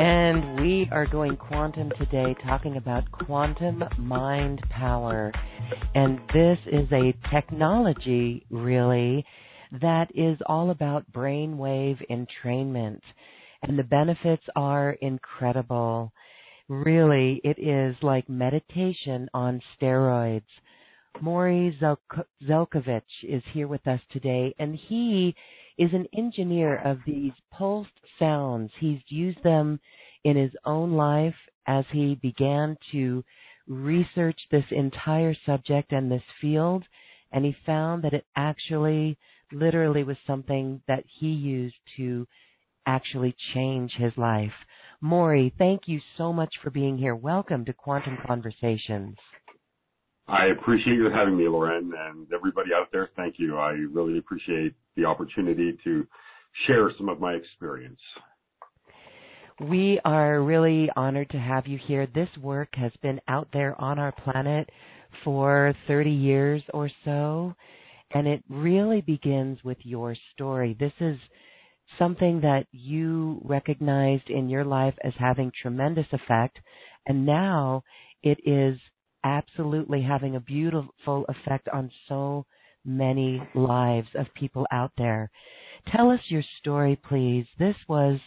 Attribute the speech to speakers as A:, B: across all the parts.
A: And we are going quantum today, talking about quantum mind power. And this is a technology, really, that is all about brainwave entrainment. And the benefits are incredible. Really, it is like meditation on steroids. Morry Zelk- Zelcovitch is here with us today, and he is an engineer of these pulsed sounds. He's used them in his own life as he began to research this entire subject and this field, and he found that it actually literally was something that he used to actually change his life. Morry, thank you so much for being here. Welcome to Quantum Conversations.
B: I appreciate you having me, Loren, and everybody out there. Thank you. I really appreciate the opportunity to share some of my experience.
A: We are really honored to have you here. This work has been out there on our planet for 30 years or so, and it really begins with your story. This is something that you recognized in your life as having tremendous effect, and now it is absolutely having a beautiful effect on so many lives of people out there. Tell us your story, please. This was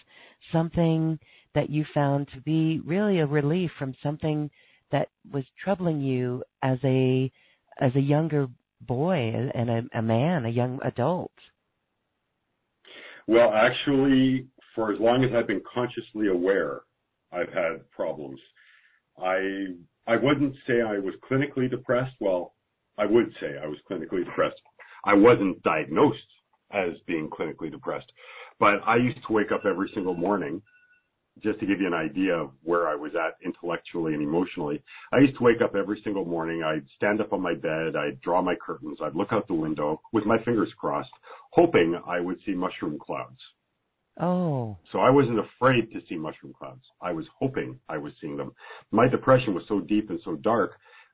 A: something that you found to be really a relief from something that was troubling you as a as a younger boy and a, a man, a young adult.
B: Well, actually, for as long as I've been consciously aware, I've had problems. I I wouldn't say I was clinically depressed. Well, I would say I was clinically depressed. I wasn't diagnosed as being clinically depressed, but I used to wake up every single morning. Just to give you an idea of where I was at intellectually and emotionally, I used to wake up every single morning. I'd stand up on my bed. I'd draw my curtains. I'd look out the window with my fingers crossed, hoping I would see mushroom clouds.
A: Oh.
B: So I wasn't afraid to see mushroom clouds. I was hoping I was seeing them. My depression was so deep and so dark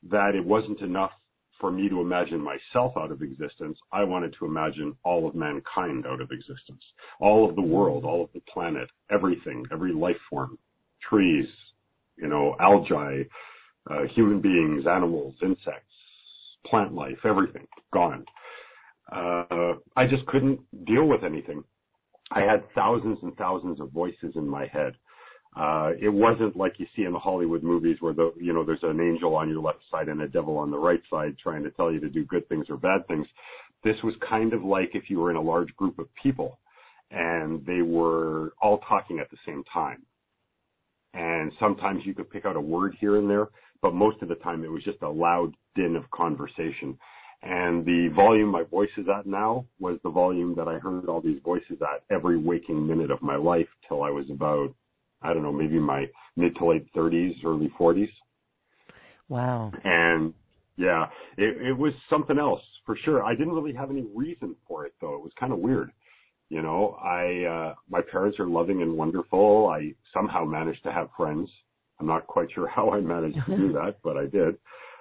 B: that it wasn't enough for me to imagine myself out of existence. I wanted to imagine all of mankind out of existence. All of the world, all of the planet, everything, every life form, trees, you know, algae, uh, human beings, animals, insects, plant life, everything gone. Uh, I just couldn't deal with anything. I had thousands and thousands of voices in my head. Uh, it wasn't like you see in the Hollywood movies where the, you know, there's an angel on your left side and a devil on the right side trying to tell you to do good things or bad things. This was kind of like if you were in a large group of people and they were all talking at the same time. And sometimes you could pick out a word here and there, but most of the time it was just a loud din of conversation. And the volume my voice is at now was the volume that I heard all these voices at every waking minute of my life till I was about, I don't know, maybe my mid to late 30s, early 40s.
A: Wow.
B: And yeah, it, it was something else for sure. I didn't really have any reason for it though. It was kind of weird. You know, I, uh, my parents are loving and wonderful. I somehow managed to have friends. I'm not quite sure how I managed to do that, but I did.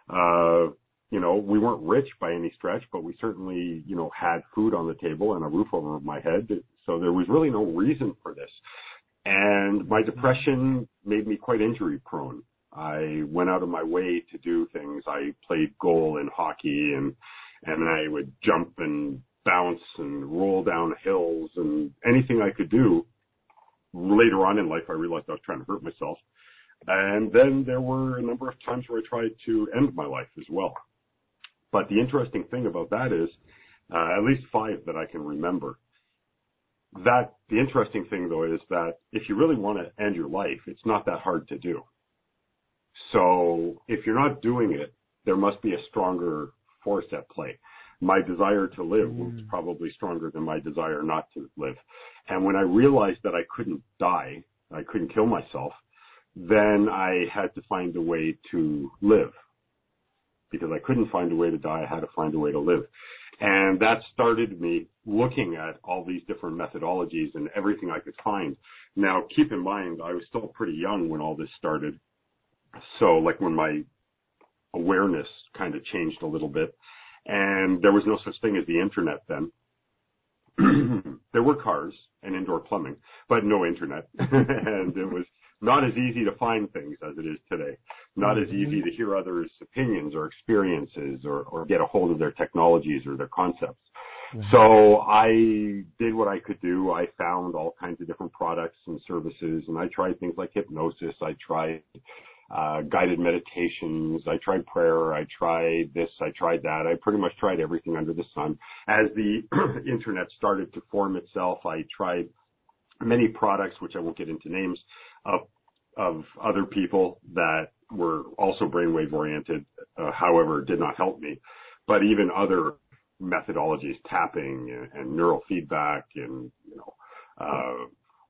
B: Uh, you know, we weren't rich by any stretch, but we certainly, you know, had food on the table and a roof over my head. So there was really no reason for this. And my depression made me quite injury prone. I went out of my way to do things. I played goal in hockey and, and I would jump and bounce and roll down hills and anything I could do. Later on in life, I realized I was trying to hurt myself. And then there were a number of times where I tried to end my life as well. But the interesting thing about that is, uh, at least five that I can remember. That the interesting thing though is that if you really want to end your life, it's not that hard to do. So if you're not doing it, there must be a stronger force at play. My desire to live mm. was probably stronger than my desire not to live. And when I realized that I couldn't die, I couldn't kill myself, then I had to find a way to live because I couldn't find a way to die. I had to find a way to live. And that started me looking at all these different methodologies and everything I could find. Now, keep in mind, I was still pretty young when all this started. So like when my awareness kind of changed a little bit and there was no such thing as the internet then. there were cars and indoor plumbing, but no internet. and it was not as easy to find things as it is today. Not as easy to hear others' opinions or experiences or, or get a hold of their technologies or their concepts. So I did what I could do. I found all kinds of different products and services and I tried things like hypnosis. I tried uh, guided meditations. I tried prayer. I tried this. I tried that. I pretty much tried everything under the sun. As the internet started to form itself, I tried many products, which I won't get into names, of, other people that were also brainwave oriented, uh, however, did not help me. But even other methodologies, tapping and, and neural feedback and, you know, uh,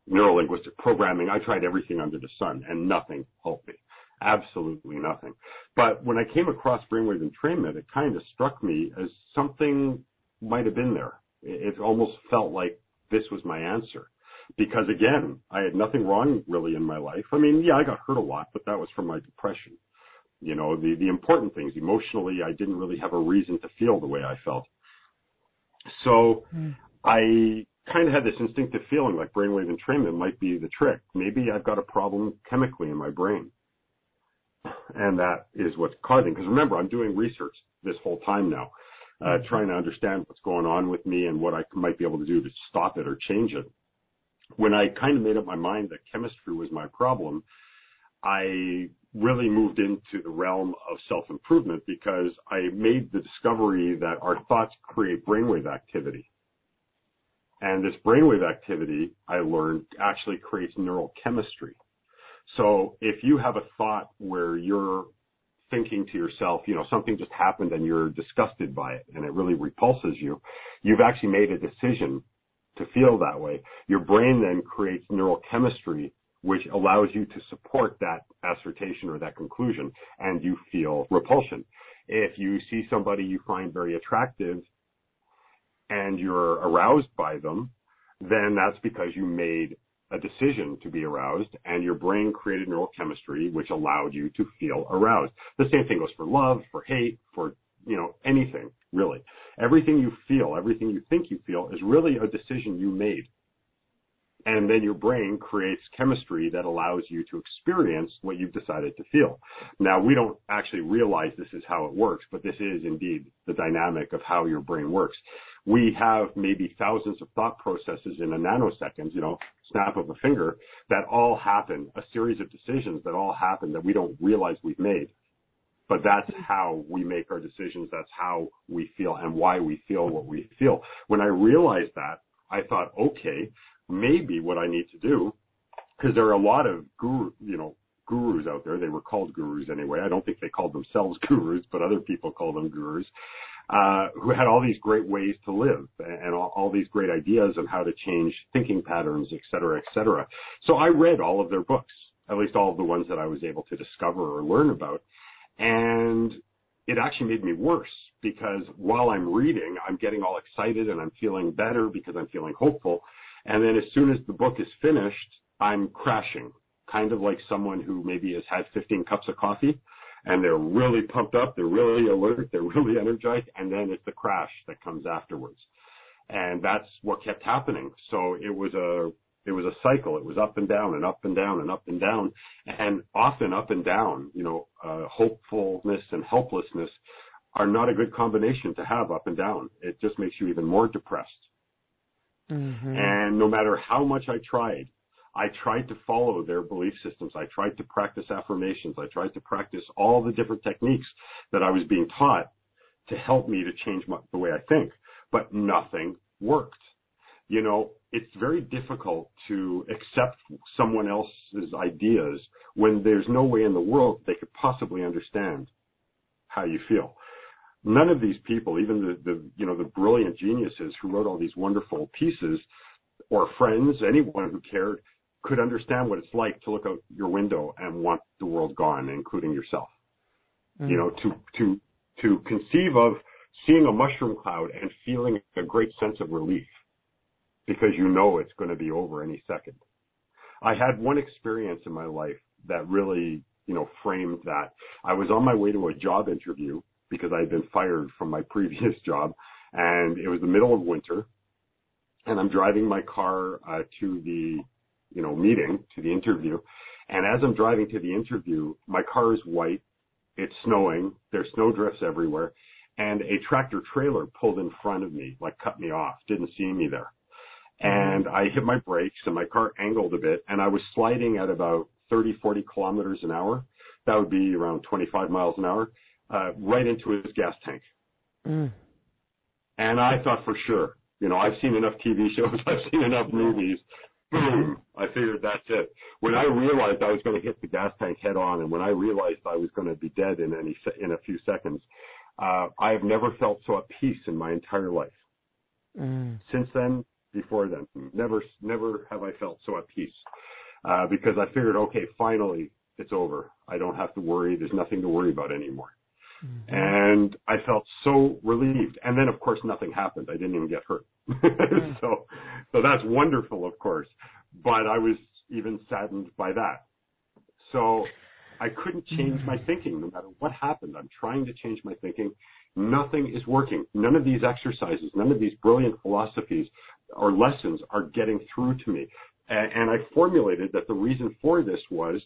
B: neuro linguistic programming, I tried everything under the sun and nothing helped me. Absolutely nothing. But when I came across brainwave entrainment, it kind of struck me as something might have been there. It almost felt like this was my answer because again, I had nothing wrong really in my life. I mean, yeah, I got hurt a lot, but that was from my depression. You know, the, the important things emotionally, I didn't really have a reason to feel the way I felt. So mm. I kind of had this instinctive feeling like brainwave entrainment might be the trick. Maybe I've got a problem chemically in my brain. And that is what's causing, because remember, I'm doing research this whole time now, uh, hmm. trying to understand what's going on with me and what I might be able to do to stop it or change it when I kind of made up my mind that chemistry was my problem, I really moved into the realm of self-improvement because I made the discovery that our thoughts create brainwave activity. And this brainwave activity, I learned, actually creates neural chemistry. So if you have a thought where you're thinking to yourself, you know, something just happened and you're disgusted by it and it really repulses you, you've actually made a decision to feel that way. Your brain then creates neural chemistry which allows you to support that assertion or that conclusion and you feel repulsion. If you see somebody you find very attractive and you're aroused by them, then that's because you made a decision to be aroused and your brain created neural chemistry which allowed you to feel aroused. The same thing goes for love, for hate, for you know, anything really. Everything you feel, everything you think you feel is really a decision you made. And then your brain creates chemistry that allows you to experience what you've decided to feel. Now, we don't actually realize this is how it works, but this is indeed the dynamic of how your brain works. We have maybe thousands of thought processes in a nanosecond, you know, snap of a finger, that all happen, a series of decisions that all happen that we don't realize we've made but that's how we make our decisions. That's how we feel and why we feel what we feel. When I realized that, I thought, okay, maybe what I need to do, because there are a lot of guru, you know, gurus out there. They were called gurus anyway. I don't think they called themselves gurus, but other people call them gurus, uh, who had all these great ways to live and all, all these great ideas on how to change thinking patterns, et cetera, et cetera. So I read all of their books, at least all of the ones that I was able to discover or learn about. And it actually made me worse because while I'm reading, I'm getting all excited and I'm feeling better because I'm feeling hopeful. And then as soon as the book is finished, I'm crashing, kind of like someone who maybe has had 15 cups of coffee and they're really pumped up, they're really alert, they're really energized, and then it's the crash that comes afterwards. And that's what kept happening. So it was a it was a cycle. It was up and down and up and down and up and down, and often up and down. You know, uh, hopefulness and helplessness are not a good combination to have up and down. It just makes you even more depressed. Mm-hmm. And no matter how much I tried, I tried to follow their belief systems. I tried to practice affirmations. I tried to practice all the different techniques that I was being taught to help me to change my, the way I think, but nothing worked. You know, it's very difficult to accept someone else's ideas when there's no way in the world they could possibly understand how you feel. None of these people, even the, the you know the brilliant geniuses who wrote all these wonderful pieces, or friends, anyone who cared, could understand what it's like to look out your window and want the world gone, including yourself. Mm. You know, to to to conceive of seeing a mushroom cloud and feeling a great sense of relief because you know it's going to be over any second. I had one experience in my life that really, you know, framed that. I was on my way to a job interview because I had been fired from my previous job and it was the middle of winter and I'm driving my car uh, to the, you know, meeting, to the interview. And as I'm driving to the interview, my car is white. It's snowing. There's snowdrifts everywhere. And a tractor trailer pulled in front of me, like cut me off, didn't see me there and I hit my brakes and my car angled a bit and I was sliding at about 30, 40 kilometers an hour. That would be around 25 miles an hour, uh, right into his gas tank. Mm. And I thought for sure, you know, I've seen enough TV shows, I've seen enough movies. Boom! I figured that's it. When I realized I was going to hit the gas tank head on, and when I realized I was going to be dead in any in a few seconds, uh, I have never felt so at peace in my entire life. Mm. Since then, before then. Never, never have I felt so at peace uh, because I figured, okay, finally it's over. I don't have to worry. There's nothing to worry about anymore. Mm-hmm. And I felt so relieved. And then, of course, nothing happened. I didn't even get hurt. mm-hmm. so, so that's wonderful, of course. But I was even saddened by that. So I couldn't change my mm-hmm. thinking no matter what happened. I'm trying to change my thinking. Nothing is working. None of these exercises, none of these brilliant philosophies or lessons are getting through to me. And, I formulated that the reason for this was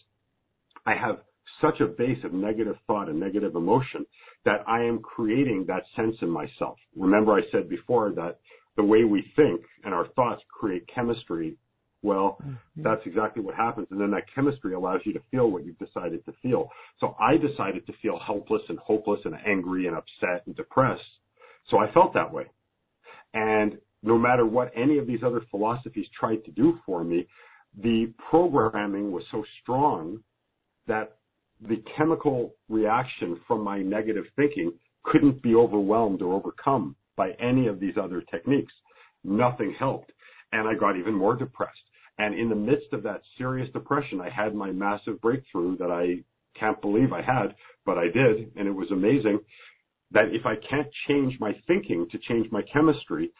B: I have such a base of negative thought and negative emotion that I am creating that sense in myself. Remember I said before that the way we think and our thoughts create chemistry. Well, mm-hmm. that's exactly what happens. And then that chemistry allows you to feel what you've decided to feel. So I decided to feel helpless and hopeless and angry and upset and depressed. So I felt that way. And no matter what any of these other philosophies tried to do for me, the programming was so strong that the chemical reaction from my negative thinking couldn't be overwhelmed or overcome by any of these other techniques. Nothing helped. And I got even more depressed. And in the midst of that serious depression, I had my massive breakthrough that I can't believe I had, but I did. And it was amazing that if I can't change my thinking to change my chemistry,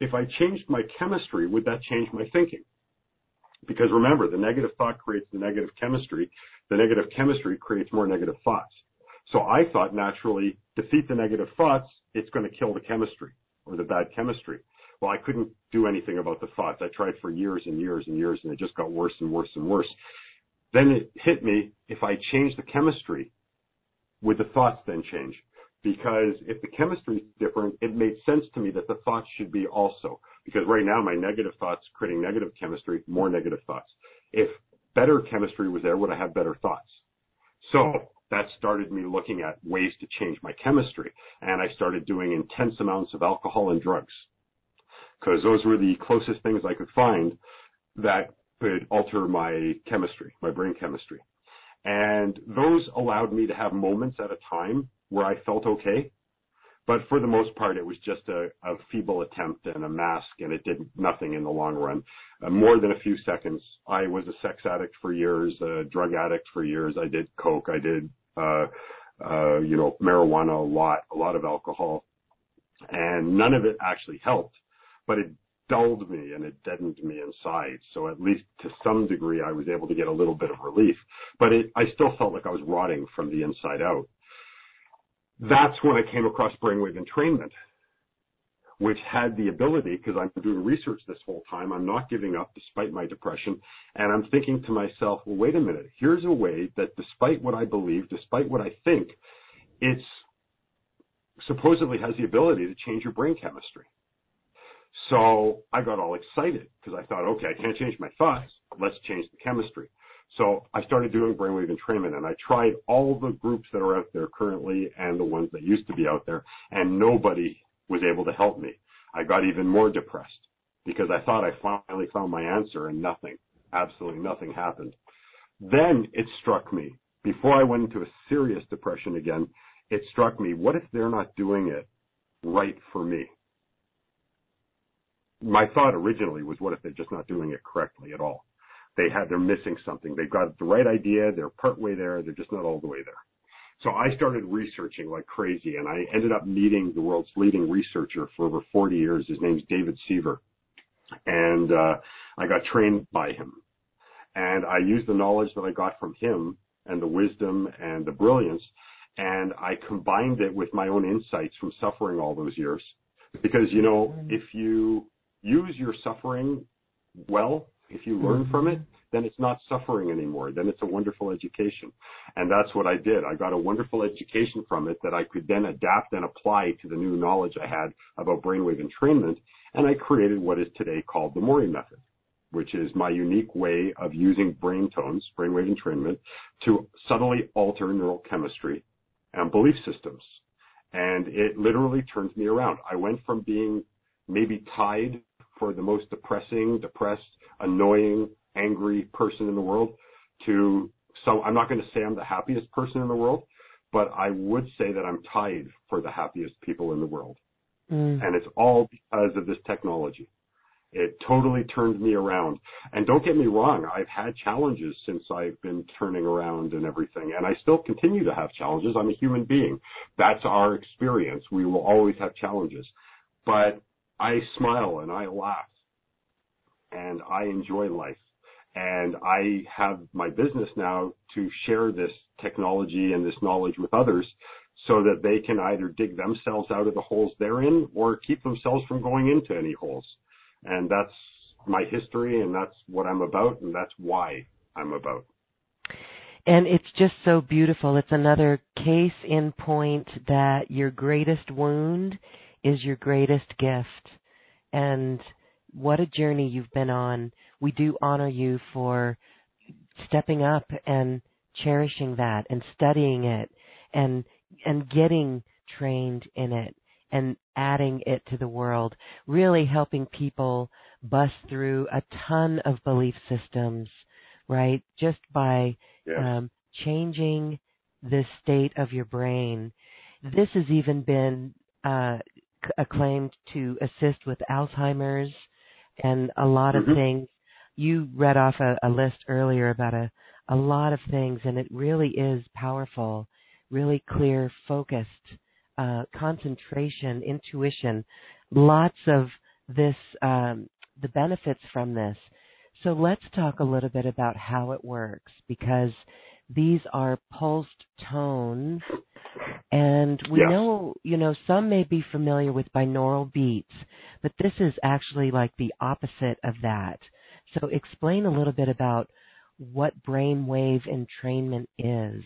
B: if I changed my chemistry, would that change my thinking? Because remember, the negative thought creates the negative chemistry. The negative chemistry creates more negative thoughts. So I thought naturally, defeat the negative thoughts, it's going to kill the chemistry or the bad chemistry. Well, I couldn't do anything about the thoughts. I tried for years and years and years and it just got worse and worse and worse. Then it hit me, if I change the chemistry, would the thoughts then change? Because if the chemistry is different, it made sense to me that the thoughts should be also. Because right now my negative thoughts creating negative chemistry, more negative thoughts. If better chemistry was there, would I have better thoughts? So that started me looking at ways to change my chemistry. And I started doing intense amounts of alcohol and drugs. Because those were the closest things I could find that could alter my chemistry, my brain chemistry. And those allowed me to have moments at a time where I felt okay. But for the most part, it was just a, a feeble attempt and a mask, and it did nothing in the long run. Uh, more than a few seconds. I was a sex addict for years, a drug addict for years. I did coke. I did uh, uh, you know, marijuana a lot, a lot of alcohol, and none of it actually helped, but it dulled me and it deadened me inside. So at least to some degree, I was able to get a little bit of relief, but it, I still felt like I was rotting from the inside out. That's when I came across brainwave entrainment, which had the ability, because I'm doing research this whole time, I'm not giving up despite my depression. And I'm thinking to myself, well, wait a minute. Here's a way that despite what I believe, despite what I think, it's supposedly has the ability to change your brain chemistry. So I got all excited because I thought, okay, I can't change my thoughts. Let's change the chemistry. So I started doing brainwave entrainment and I tried all the groups that are out there currently and the ones that used to be out there and nobody was able to help me. I got even more depressed because I thought I finally found my answer and nothing, absolutely nothing happened. Then it struck me before I went into a serious depression again, it struck me, what if they're not doing it right for me? My thought originally was, what if they're just not doing it correctly at all? They had, they're missing something. They've got the right idea. They're part way there. They're just not all the way there. So I started researching like crazy and I ended up meeting the world's leading researcher for over 40 years. His name's David Siever. And, uh, I got trained by him and I used the knowledge that I got from him and the wisdom and the brilliance and I combined it with my own insights from suffering all those years. Because, you know, if you use your suffering well, if you learn mm-hmm. from it, then it's not suffering anymore. Then it's a wonderful education. And that's what I did. I got a wonderful education from it that I could then adapt and apply to the new knowledge I had about brainwave entrainment. And I created what is today called the Morry method, which is my unique way of using brain tones, brainwave entrainment, to subtly alter neurochemistry and belief systems. And it literally turned me around. I went from being maybe tied for the most depressing, depressed, annoying, angry person in the world to so I'm not going to say I'm the happiest person in the world, but I would say that I'm tied for the happiest people in the world. Mm. And it's all because of this technology. It totally turned me around. And don't get me wrong, I've had challenges since I've been turning around and everything. And I still continue to have challenges. I'm a human being. That's our experience. We will always have challenges. But I smile and I laugh and I enjoy life. And I have my business now to share this technology and this knowledge with others so that they can either dig themselves out of the holes they're in or keep themselves from going into any holes. And that's my history and that's what I'm about and that's why I'm about.
A: And it's just so beautiful. It's another case in point that your greatest wound is your greatest gift. And what a journey you've been on. We do honor you for stepping up and cherishing that and studying it and and getting trained in it and adding it to the world, really helping people bust through a ton of belief systems, right? Just by yeah. um, changing the state of your brain. This has even been uh, acclaimed to assist with Alzheimer's and a lot of mm-hmm. things. You read off a, a list earlier about a, a lot of things, and it really is powerful, really clear, focused uh, concentration, intuition, lots of this, um, the benefits from this. So let's talk a little bit about how it works because these are pulsed tones and we yes. know, you know, some may be familiar with binaural beats, but this is actually like the opposite of that. So explain a little bit about what brainwave entrainment is.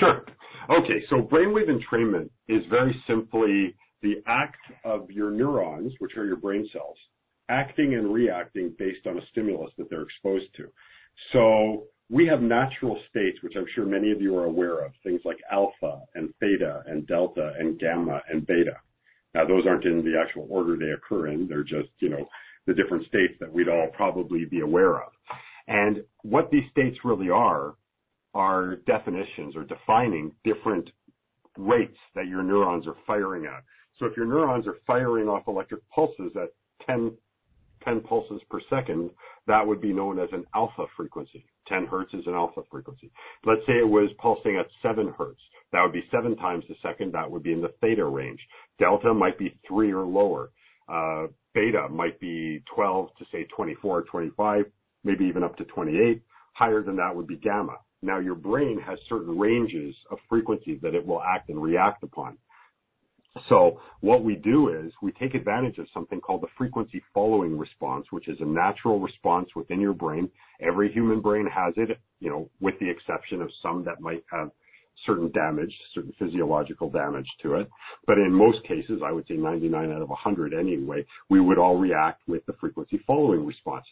B: Sure. Okay, so brainwave entrainment is very simply the act of your neurons, which are your brain cells, acting and reacting based on a stimulus that they're exposed to. So we have natural states, which I'm sure many of you are aware of, things like alpha and theta and delta and gamma and beta. Now, those aren't in the actual order they occur in. They're just, you know, the different states that we'd all probably be aware of. And what these states really are are definitions or defining different rates that your neurons are firing at. So if your neurons are firing off electric pulses at 10 10 pulses per second, that would be known as an alpha frequency. 10 hertz is an alpha frequency. Let's say it was pulsing at 7 hertz. That would be 7 times a second. That would be in the theta range. Delta might be 3 or lower. Uh, beta might be 12 to say 24 or 25, maybe even up to 28. Higher than that would be gamma. Now your brain has certain ranges of frequencies that it will act and react upon. So what we do is we take advantage of something called the frequency following response, which is a natural response within your brain. Every human brain has it, you know, with the exception of some that might have certain damage, certain physiological damage to it. But in most cases, I would say 99 out of 100 anyway, we would all react with the frequency following response.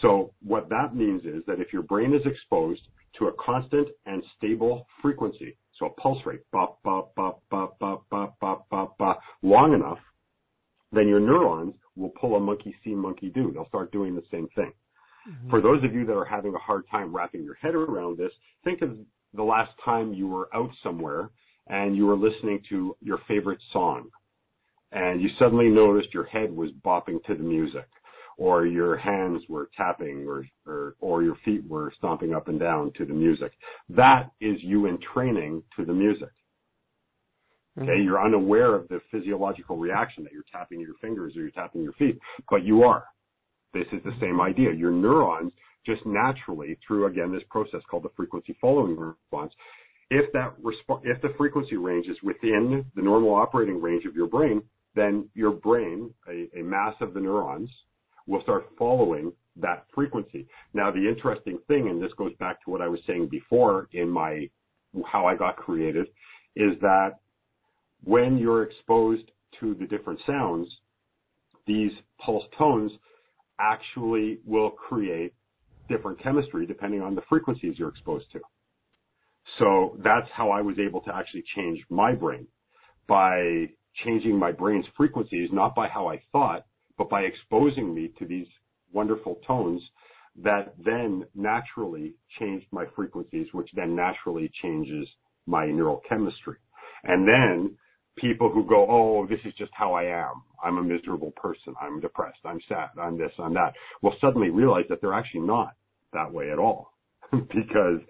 B: So what that means is that if your brain is exposed to a constant and stable frequency, so a pulse rate, bop, bop, bop, bop, bop, bop, bop, bop, bop, long enough, then your neurons will pull a monkey see, monkey do. They'll start doing the same thing. Mm-hmm. For those of you that are having a hard time wrapping your head around this, think of the last time you were out somewhere and you were listening to your favorite song and you suddenly noticed your head was bopping to the music or your hands were tapping or, or, or your feet were stomping up and down to the music. That is you in training to the music. Okay, mm-hmm. you're unaware of the physiological reaction that you're tapping your fingers or you're tapping your feet, but you are. This is the same idea. Your neurons just naturally through again this process called the frequency following response. If that resp- if the frequency range is within the normal operating range of your brain, then your brain, a, a mass of the neurons, will start following that frequency. Now, the interesting thing, and this goes back to what I was saying before in my how I got created, is that when you're exposed to the different sounds, these pulse tones actually will create different chemistry depending on the frequencies you're exposed to. So that's how I was able to actually change my brain by changing my brain's frequencies, not by how I thought, but by exposing me to these wonderful tones that then naturally changed my frequencies, which then naturally changes my neural chemistry. And then people who go, oh, this is just how I am. I'm a miserable person. I'm depressed. I'm sad. I'm this. I'm that. Will suddenly realize that they're actually not that way at all because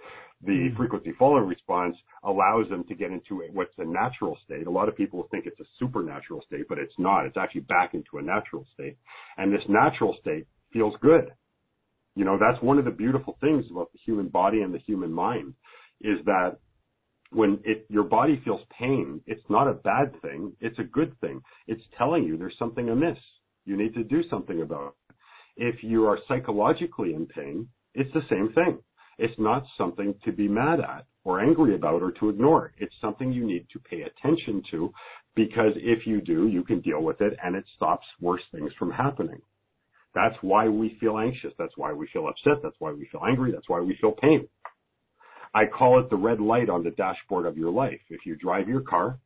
B: the hmm. frequency following response allows them to get into what's a natural state. A lot of people think it's a supernatural state, but it's not. It's actually back into a natural state. And this natural state feels good. You know, that's one of the beautiful things about the human body and the human mind is that when it, your body feels pain, it's not a bad thing. It's a good thing. It's telling you there's something amiss. You need to do something about it. If you are psychologically in pain, it's the same thing. It's not something to be mad at or angry about or to ignore. It's something you need to pay attention to because if you do, you can deal with it and it stops worse things from happening. That's why we feel anxious. That's why we feel upset. That's why we feel angry. That's why we feel pain. I call it the red light on the dashboard of your life. If you drive your car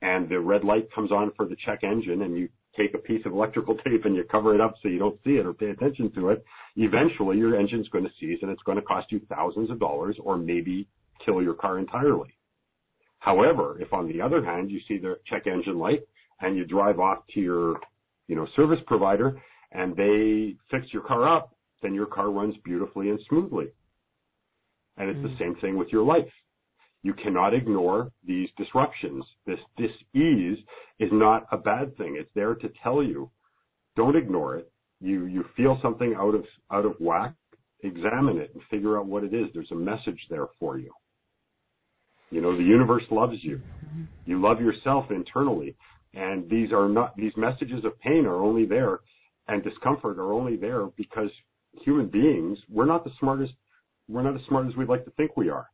B: and the red light comes on for the check engine and you take a piece of electrical tape and you cover it up so you don't see it or pay attention to it, eventually your engine's going to seize and it's going to cost you thousands of dollars or maybe kill your car entirely. However, if on the other hand you see the check engine light and you drive off to your, you know, service provider and they fix your car up, then your car runs beautifully and smoothly. And it's mm. the same thing with your life. You cannot ignore these disruptions. This dis-ease is not a bad thing. It's there to tell you, don't ignore it. You, you feel something out of, out of whack, examine it and figure out what it is. There's a message there for you. You know, the universe loves you. Mm-hmm. You love yourself internally. And these are not, these messages of pain are only there and discomfort are only there because human beings, we're not the smartest, we're not as smart as we'd like to think we are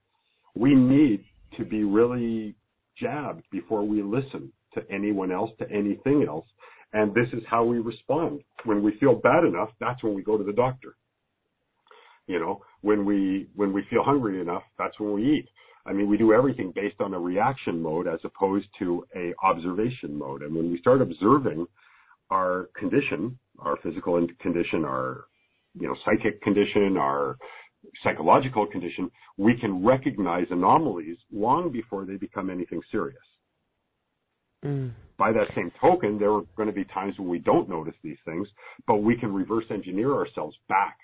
B: we need to be really jabbed before we listen to anyone else, to anything else. And this is how we respond. When we feel bad enough, that's when we go to the doctor. You know, when we, when we feel hungry enough, that's when we eat. I mean, we do everything based on a reaction mode as opposed to a observation mode. And when we start observing our condition, our physical condition, our, you know, psychic condition, our psychological condition, we can recognize anomalies long before they become anything serious.
A: Mm.
B: By that same token, there are going to be times when we don't notice these things, but we can reverse engineer ourselves back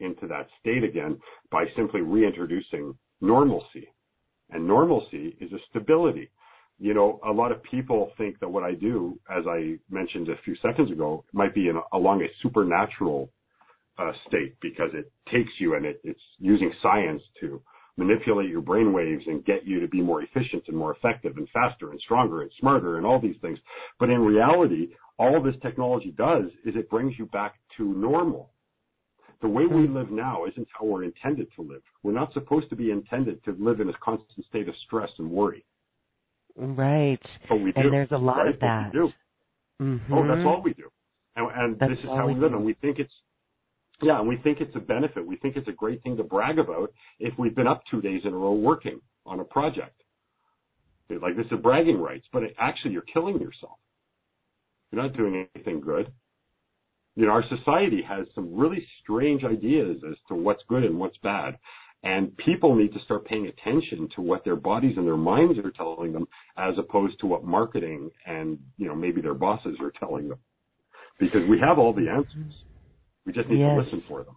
B: into that state again by simply reintroducing normalcy. And normalcy is a stability. You know, a lot of people think that what I do, as I mentioned a few seconds ago, might be in, along a supernatural uh, state because it takes you and it, it's using science to manipulate your brain waves and get you to be more efficient and more effective and faster and stronger and smarter and all these things. But in reality, all this technology does is it brings you back to normal. The way we live now isn't how we're intended to live. We're not supposed to be intended to live in a constant state of stress and worry.
A: Right.
B: But we do.
A: And there's a lot
B: right?
A: of that.
B: But we do.
A: Mm-hmm.
B: Oh, that's all we do. And, and this is how we, we live. And we think it's yeah, and we think it's a benefit. We think it's a great thing to brag about if we've been up two days in a row working on a project. Like this is bragging rights, but it, actually you're killing yourself. You're not doing anything good. You know, our society has some really strange ideas as to what's good and what's bad. And people need to start paying attention to what their bodies and their minds are telling them as opposed to what marketing and, you know, maybe their bosses are telling them. Because we have all the answers. We just need
A: yes.
B: to listen for them.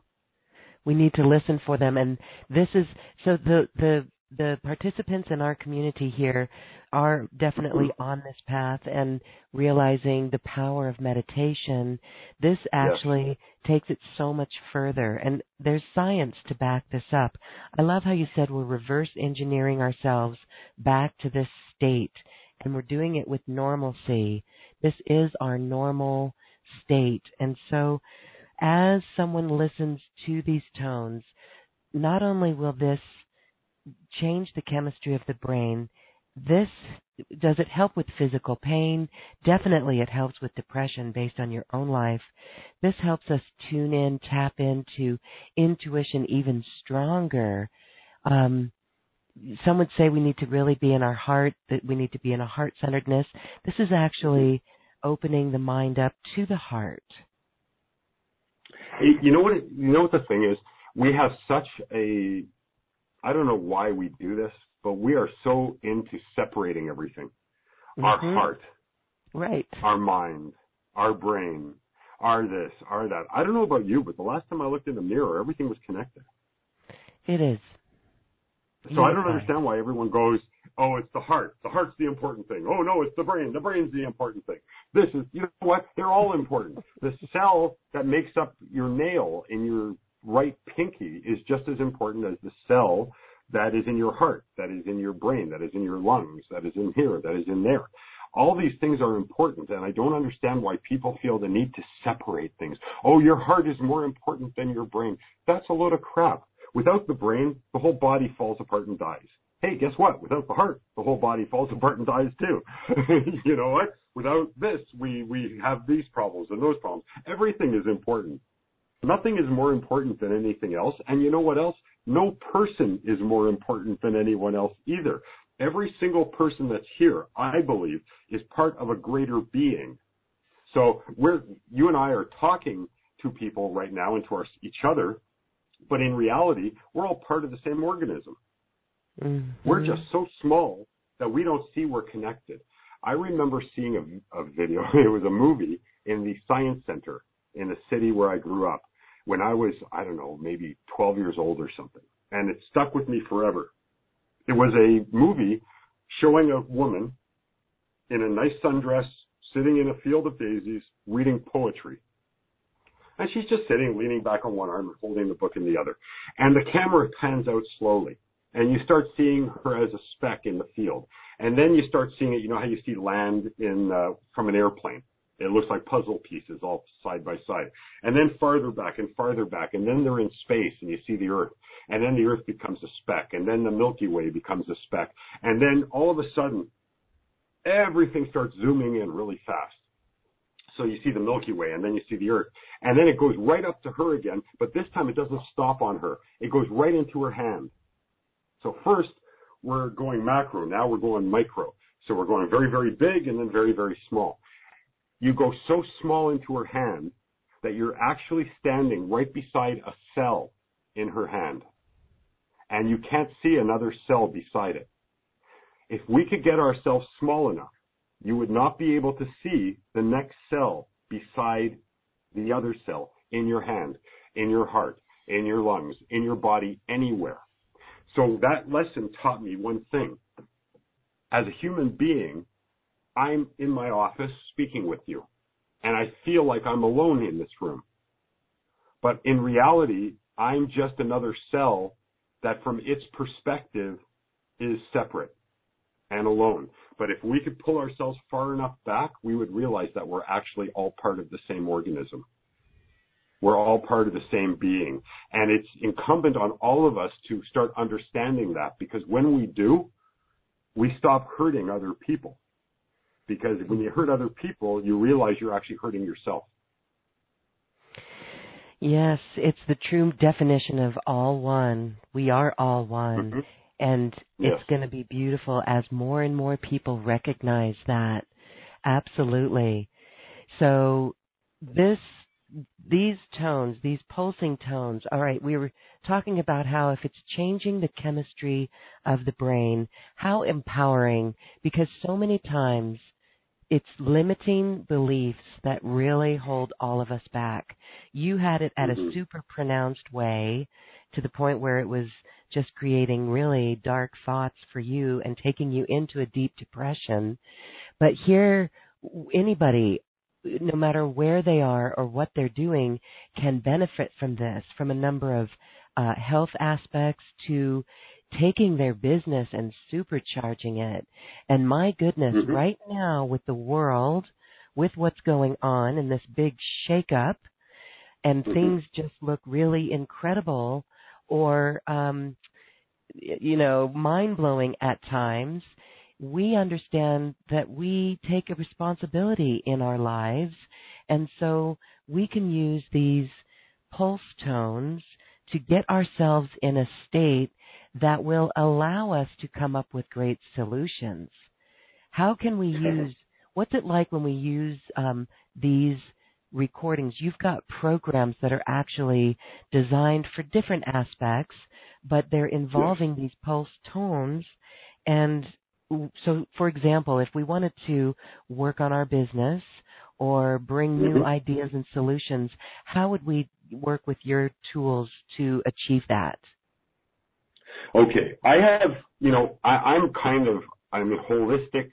A: We need to listen for them, and this is so the the the participants in our community here are definitely mm-hmm. on this path and realizing the power of meditation. This actually
B: yes.
A: takes it so much further, and there's science to back this up. I love how you said we're reverse engineering ourselves back to this state, and we're doing it with normalcy. This is our normal state, and so as someone listens to these tones, not only will this change the chemistry of the brain, this does it help with physical pain? Definitely it helps with depression based on your own life. This helps us tune in, tap into intuition even stronger. Um, some would say we need to really be in our heart, that we need to be in a heart centeredness. This is actually opening the mind up to the heart.
B: You know what? You know what the thing is? We have such a. I don't know why we do this, but we are so into separating everything.
A: Mm-hmm.
B: Our heart,
A: right?
B: Our mind, our brain, our this, our that. I don't know about you, but the last time I looked in the mirror, everything was connected.
A: It is.
B: So I don't understand why everyone goes, oh, it's the heart. The heart's the important thing. Oh, no, it's the brain. The brain's the important thing. This is, you know what? They're all important. The cell that makes up your nail in your right pinky is just as important as the cell that is in your heart, that is in your brain, that is in your lungs, that is in here, that is in there. All these things are important, and I don't understand why people feel the need to separate things. Oh, your heart is more important than your brain. That's a load of crap. Without the brain, the whole body falls apart and dies hey, guess what? Without the heart, the whole body falls apart and dies too. you know what? Without this, we, we have these problems and those problems. Everything is important. Nothing is more important than anything else. And you know what else? No person is more important than anyone else either. Every single person that's here, I believe, is part of a greater being. So we're, you and I are talking to people right now and to our, each other, but in reality, we're all part of the same organism.
A: Mm-hmm.
B: We're just so small that we don't see we're connected. I remember seeing a, a video, it was a movie in the science center in the city where I grew up when I was, I don't know, maybe 12 years old or something. And it stuck with me forever. It was a movie showing a woman in a nice sundress sitting in a field of daisies reading poetry. And she's just sitting, leaning back on one arm and holding the book in the other. And the camera pans out slowly and you start seeing her as a speck in the field. And then you start seeing it, you know how you see land in, uh, from an airplane. It looks like puzzle pieces all side by side. And then farther back and farther back, and then they're in space and you see the Earth. And then the Earth becomes a speck, and then the Milky Way becomes a speck. And then all of a sudden, everything starts zooming in really fast. So you see the Milky Way, and then you see the Earth. And then it goes right up to her again, but this time it doesn't stop on her. It goes right into her hand. So first, we're going macro. Now we're going micro. So we're going very, very big and then very, very small. You go so small into her hand that you're actually standing right beside a cell in her hand. And you can't see another cell beside it. If we could get ourselves small enough you would not be able to see the next cell beside the other cell in your hand, in your heart, in your lungs, in your body, anywhere. So that lesson taught me one thing. As a human being, I'm in my office speaking with you, and I feel like I'm alone in this room. But in reality, I'm just another cell that from its perspective is separate and alone. But if we could pull ourselves far enough back, we would realize that we're actually all part of the same organism. We're all part of the same being. And it's incumbent on all of us to start understanding that because when we do, we stop hurting other people. Because when you hurt other people, you realize you're actually hurting yourself.
A: Yes, it's the true definition of all one. We are all one. Mm-hmm. And yes. it's going to be beautiful as more and more people recognize that. Absolutely. So this these tones, these pulsing tones, all right, we were talking about how if it's changing the chemistry of the brain, how empowering, because so many times it's limiting beliefs that really hold all of us back. You had it at mm-hmm. a super pronounced way to the point where it was just creating really dark thoughts for you and taking you into a deep depression. But here, anybody, no matter where they are or what they're doing, can benefit from this, from a number of uh, health aspects to taking their business and supercharging it. And my goodness, mm-hmm. right now with the world, with what's going on in this big shakeup, and mm-hmm. things just look really incredible or um you know mind blowing at times we understand that we take a responsibility in our lives and so we can use these pulse tones to get ourselves in a state that will allow us to come up with great solutions. How can we use, what's it like when we use um, these recordings? You've got programs that are actually designed for different aspects, but they're involving these pulse tones. And so, for example, if we wanted to work on our business or bring new mm-hmm. ideas and solutions, how would we work with your tools to achieve that?
B: Okay, I have, you know, I, I'm kind of, I'm holistic.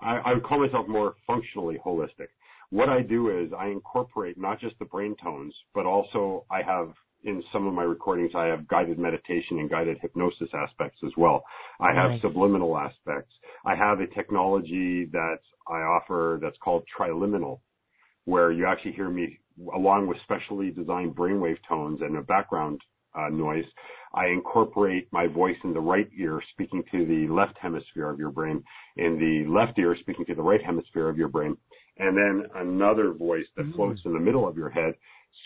B: I, I call myself more functionally holistic. What I do is I incorporate not just the brain tones, but also I have in some of my recordings, I have guided meditation and guided hypnosis aspects as well. I have subliminal aspects. I have a technology that I offer that's called triliminal, where you actually hear me along with specially designed brainwave tones and a background uh, noise. I incorporate my voice in the right ear speaking to the left hemisphere of your brain, in the left ear speaking to the right hemisphere of your brain, and then another voice that mm. floats in the middle of your head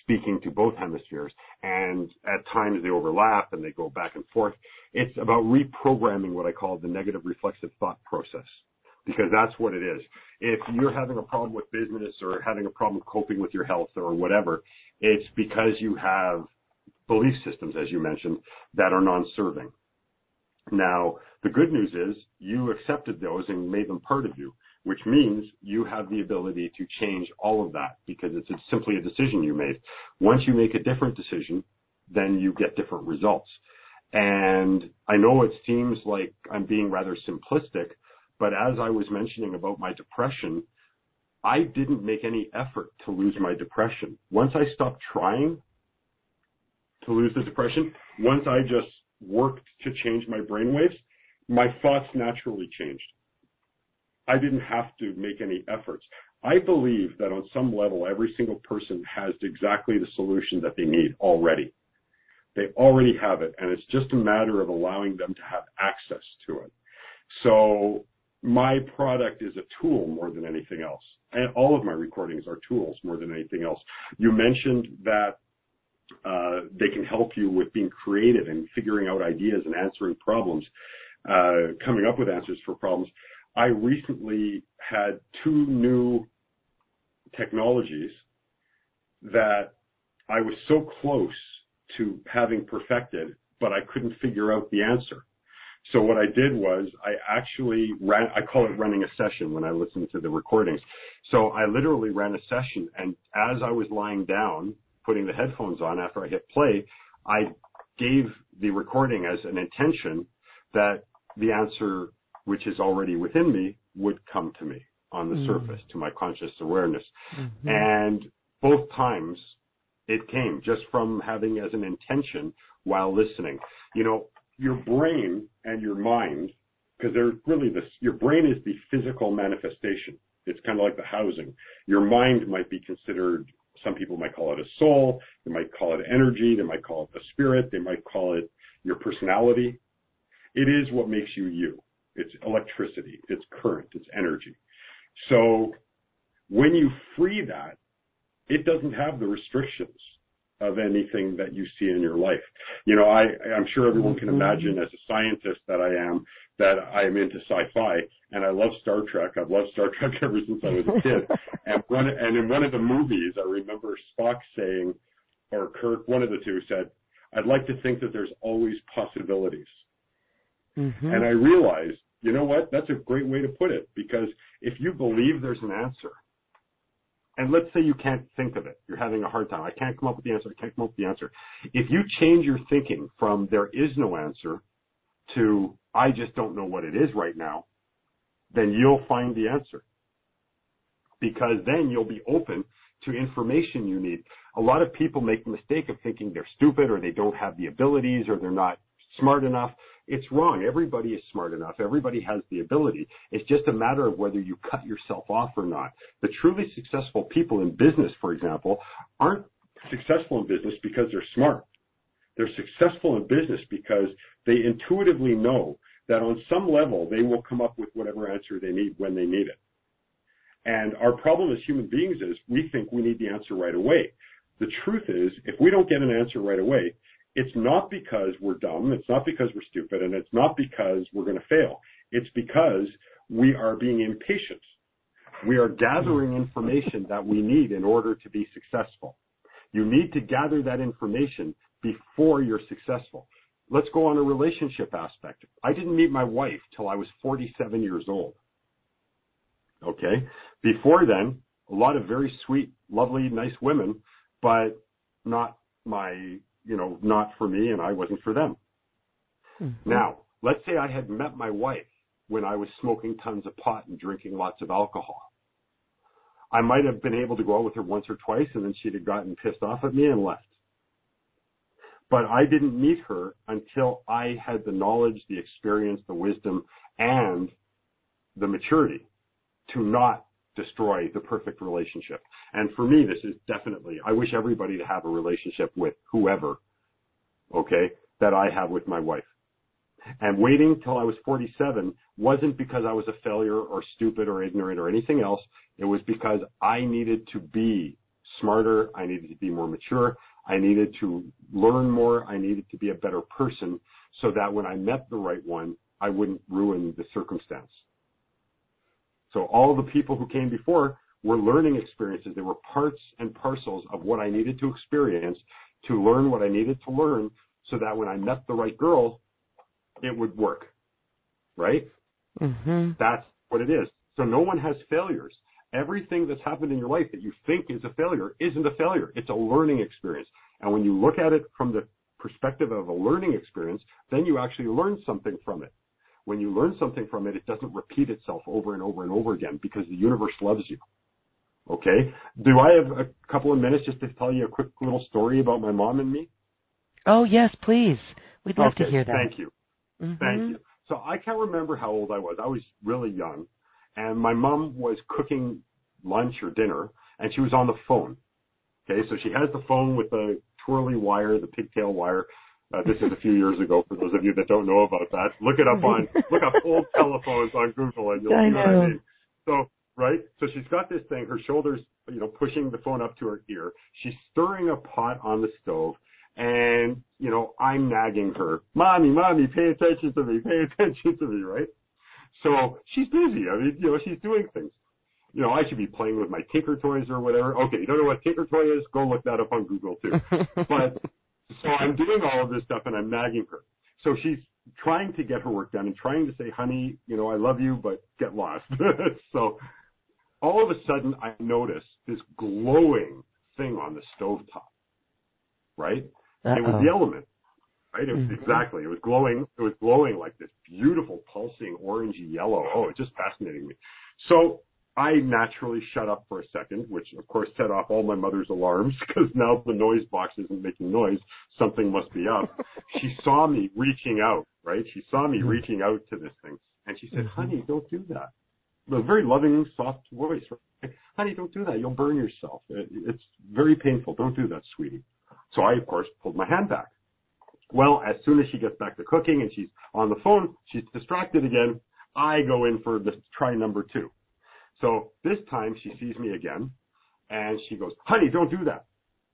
B: speaking to both hemispheres. And at times they overlap and they go back and forth. It's about reprogramming what I call the negative reflexive thought process because that's what it is. If you're having a problem with business or having a problem coping with your health or whatever, it's because you have belief systems, as you mentioned, that are non-serving. Now, the good news is you accepted those and made them part of you, which means you have the ability to change all of that because it's simply a decision you made. Once you make a different decision, then you get different results. And I know it seems like I'm being rather simplistic, but as I was mentioning about my depression, I didn't make any effort to lose my depression. Once I stopped trying, to lose the depression, once I just worked to change my brainwaves, my thoughts naturally changed. I didn't have to make any efforts. I believe that on some level, every single person has exactly the solution that they need already. They already have it, and it's just a matter of allowing them to have access to it. So my product is a tool more than anything else. And all of my recordings are tools more than anything else. You mentioned that uh, they can help you with being creative and figuring out ideas and answering problems, uh, coming up with answers for problems. I recently had two new technologies that I was so close to having perfected, but I couldn't figure out the answer. So what I did was I actually ran, I call it running a session when I listen to the recordings. So I literally ran a session and as I was lying down, putting the headphones on after I hit play, I gave the recording as an intention that the answer, which is already within me, would come to me on the mm. surface, to my conscious awareness. Mm-hmm. And both times it came just from having as an intention while listening. You know, your brain and your mind, because they're really this, your brain is the physical manifestation. It's kind of like the housing. Your mind might be considered, some people might call it a soul, they might call it energy, they might call it the spirit, they might call it your personality. It is what makes you you. It's electricity, it's current, it's energy. So when you free that, it doesn't have the restrictions of anything that you see in your life. You know, I, I'm sure everyone can mm-hmm. imagine as a scientist that I am, that I am into sci-fi and I love Star Trek. I've loved Star Trek ever since I was a kid. and one, and in one of the movies, I remember Spock saying, or Kirk, one of the two said, I'd like to think that there's always possibilities. Mm-hmm. And I realized, you know what? That's a great way to put it because if you believe there's an answer, and let's say you can't think of it. You're having a hard time. I can't come up with the answer. I can't come up with the answer. If you change your thinking from there is no answer to I just don't know what it is right now, then you'll find the answer. Because then you'll be open to information you need. A lot of people make the mistake of thinking they're stupid or they don't have the abilities or they're not smart enough. It's wrong. Everybody is smart enough. Everybody has the ability. It's just a matter of whether you cut yourself off or not. The truly successful people in business, for example, aren't successful in business because they're smart. They're successful in business because they intuitively know that on some level they will come up with whatever answer they need when they need it. And our problem as human beings is we think we need the answer right away. The truth is, if we don't get an answer right away, it's not because we're dumb, it's not because we're stupid, and it's not because we're going to fail. It's because we are being impatient. We are gathering information that we need in order to be successful. You need to gather that information before you're successful. Let's go on a relationship aspect. I didn't meet my wife till I was 47 years old. Okay? Before then, a lot of very sweet, lovely, nice women, but not my you know, not for me and I wasn't for them. Mm-hmm. Now, let's say I had met my wife when I was smoking tons of pot and drinking lots of alcohol. I might have been able to go out with her once or twice and then she'd have gotten pissed off at me and left. But I didn't meet her until I had the knowledge, the experience, the wisdom, and the maturity to not destroy the perfect relationship. And for me, this is definitely, I wish everybody to have a relationship with whoever, okay, that I have with my wife. And waiting till I was 47 wasn't because I was a failure or stupid or ignorant or anything else. It was because I needed to be smarter. I needed to be more mature. I needed to learn more. I needed to be a better person so that when I met the right one, I wouldn't ruin the circumstance. So all the people who came before were learning experiences. They were parts and parcels of what I needed to experience to learn what I needed to learn so that when I met the right girl, it would work. Right? Mm-hmm. That's what it is. So no one has failures. Everything that's happened in your life that you think is a failure isn't a failure. It's a learning experience. And when you look at it from the perspective of a learning experience, then you actually learn something from it when you learn something from it, it doesn't repeat itself over and over and over again because the universe loves you. Okay. Do I have a couple of minutes just to tell you a quick little story about my mom and me?
A: Oh, yes, please. We'd love
B: okay,
A: to hear that.
B: Thank you. Mm-hmm. Thank you. So I can't remember how old I was. I was really young. And my mom was cooking lunch or dinner and she was on the phone. Okay. So she has the phone with the twirly wire, the pigtail wire, uh, this is a few years ago. For those of you that don't know about that, look it up on look up old telephones on Google, and you'll I see know. what I mean. So right, so she's got this thing. Her shoulders, you know, pushing the phone up to her ear. She's stirring a pot on the stove, and you know, I'm nagging her, "Mommy, mommy, pay attention to me, pay attention to me." Right. So she's busy. I mean, you know, she's doing things. You know, I should be playing with my Tinker Toys or whatever. Okay, you don't know what Tinker Toy is? Go look that up on Google too. but so I'm doing all of this stuff and I'm nagging her. So she's trying to get her work done and trying to say, honey, you know, I love you, but get lost. so all of a sudden I notice this glowing thing on the stove top, right? It was the element, right? It was
C: Mhm.
B: exactly, it was glowing, it was glowing like this beautiful pulsing orangey yellow. Oh, it just fascinating me. So I naturally shut up for a second, which of course set off all my mother's alarms because now the noise box isn't making noise. Something must be up. she saw me reaching out, right? She saw me
C: Mhm.
B: reaching out to this thing and she said,
C: Mhm.
B: honey, don't do that. A very loving, soft voice, right? Honey, don't do that. You'll burn yourself. It's very painful. Don't do that, sweetie. So I, of course, pulled my hand back. Well, as soon as she gets back to cooking and she's on the phone, she's distracted again. I go in for the try number two. So this time she sees me again and she goes, honey, don't do that.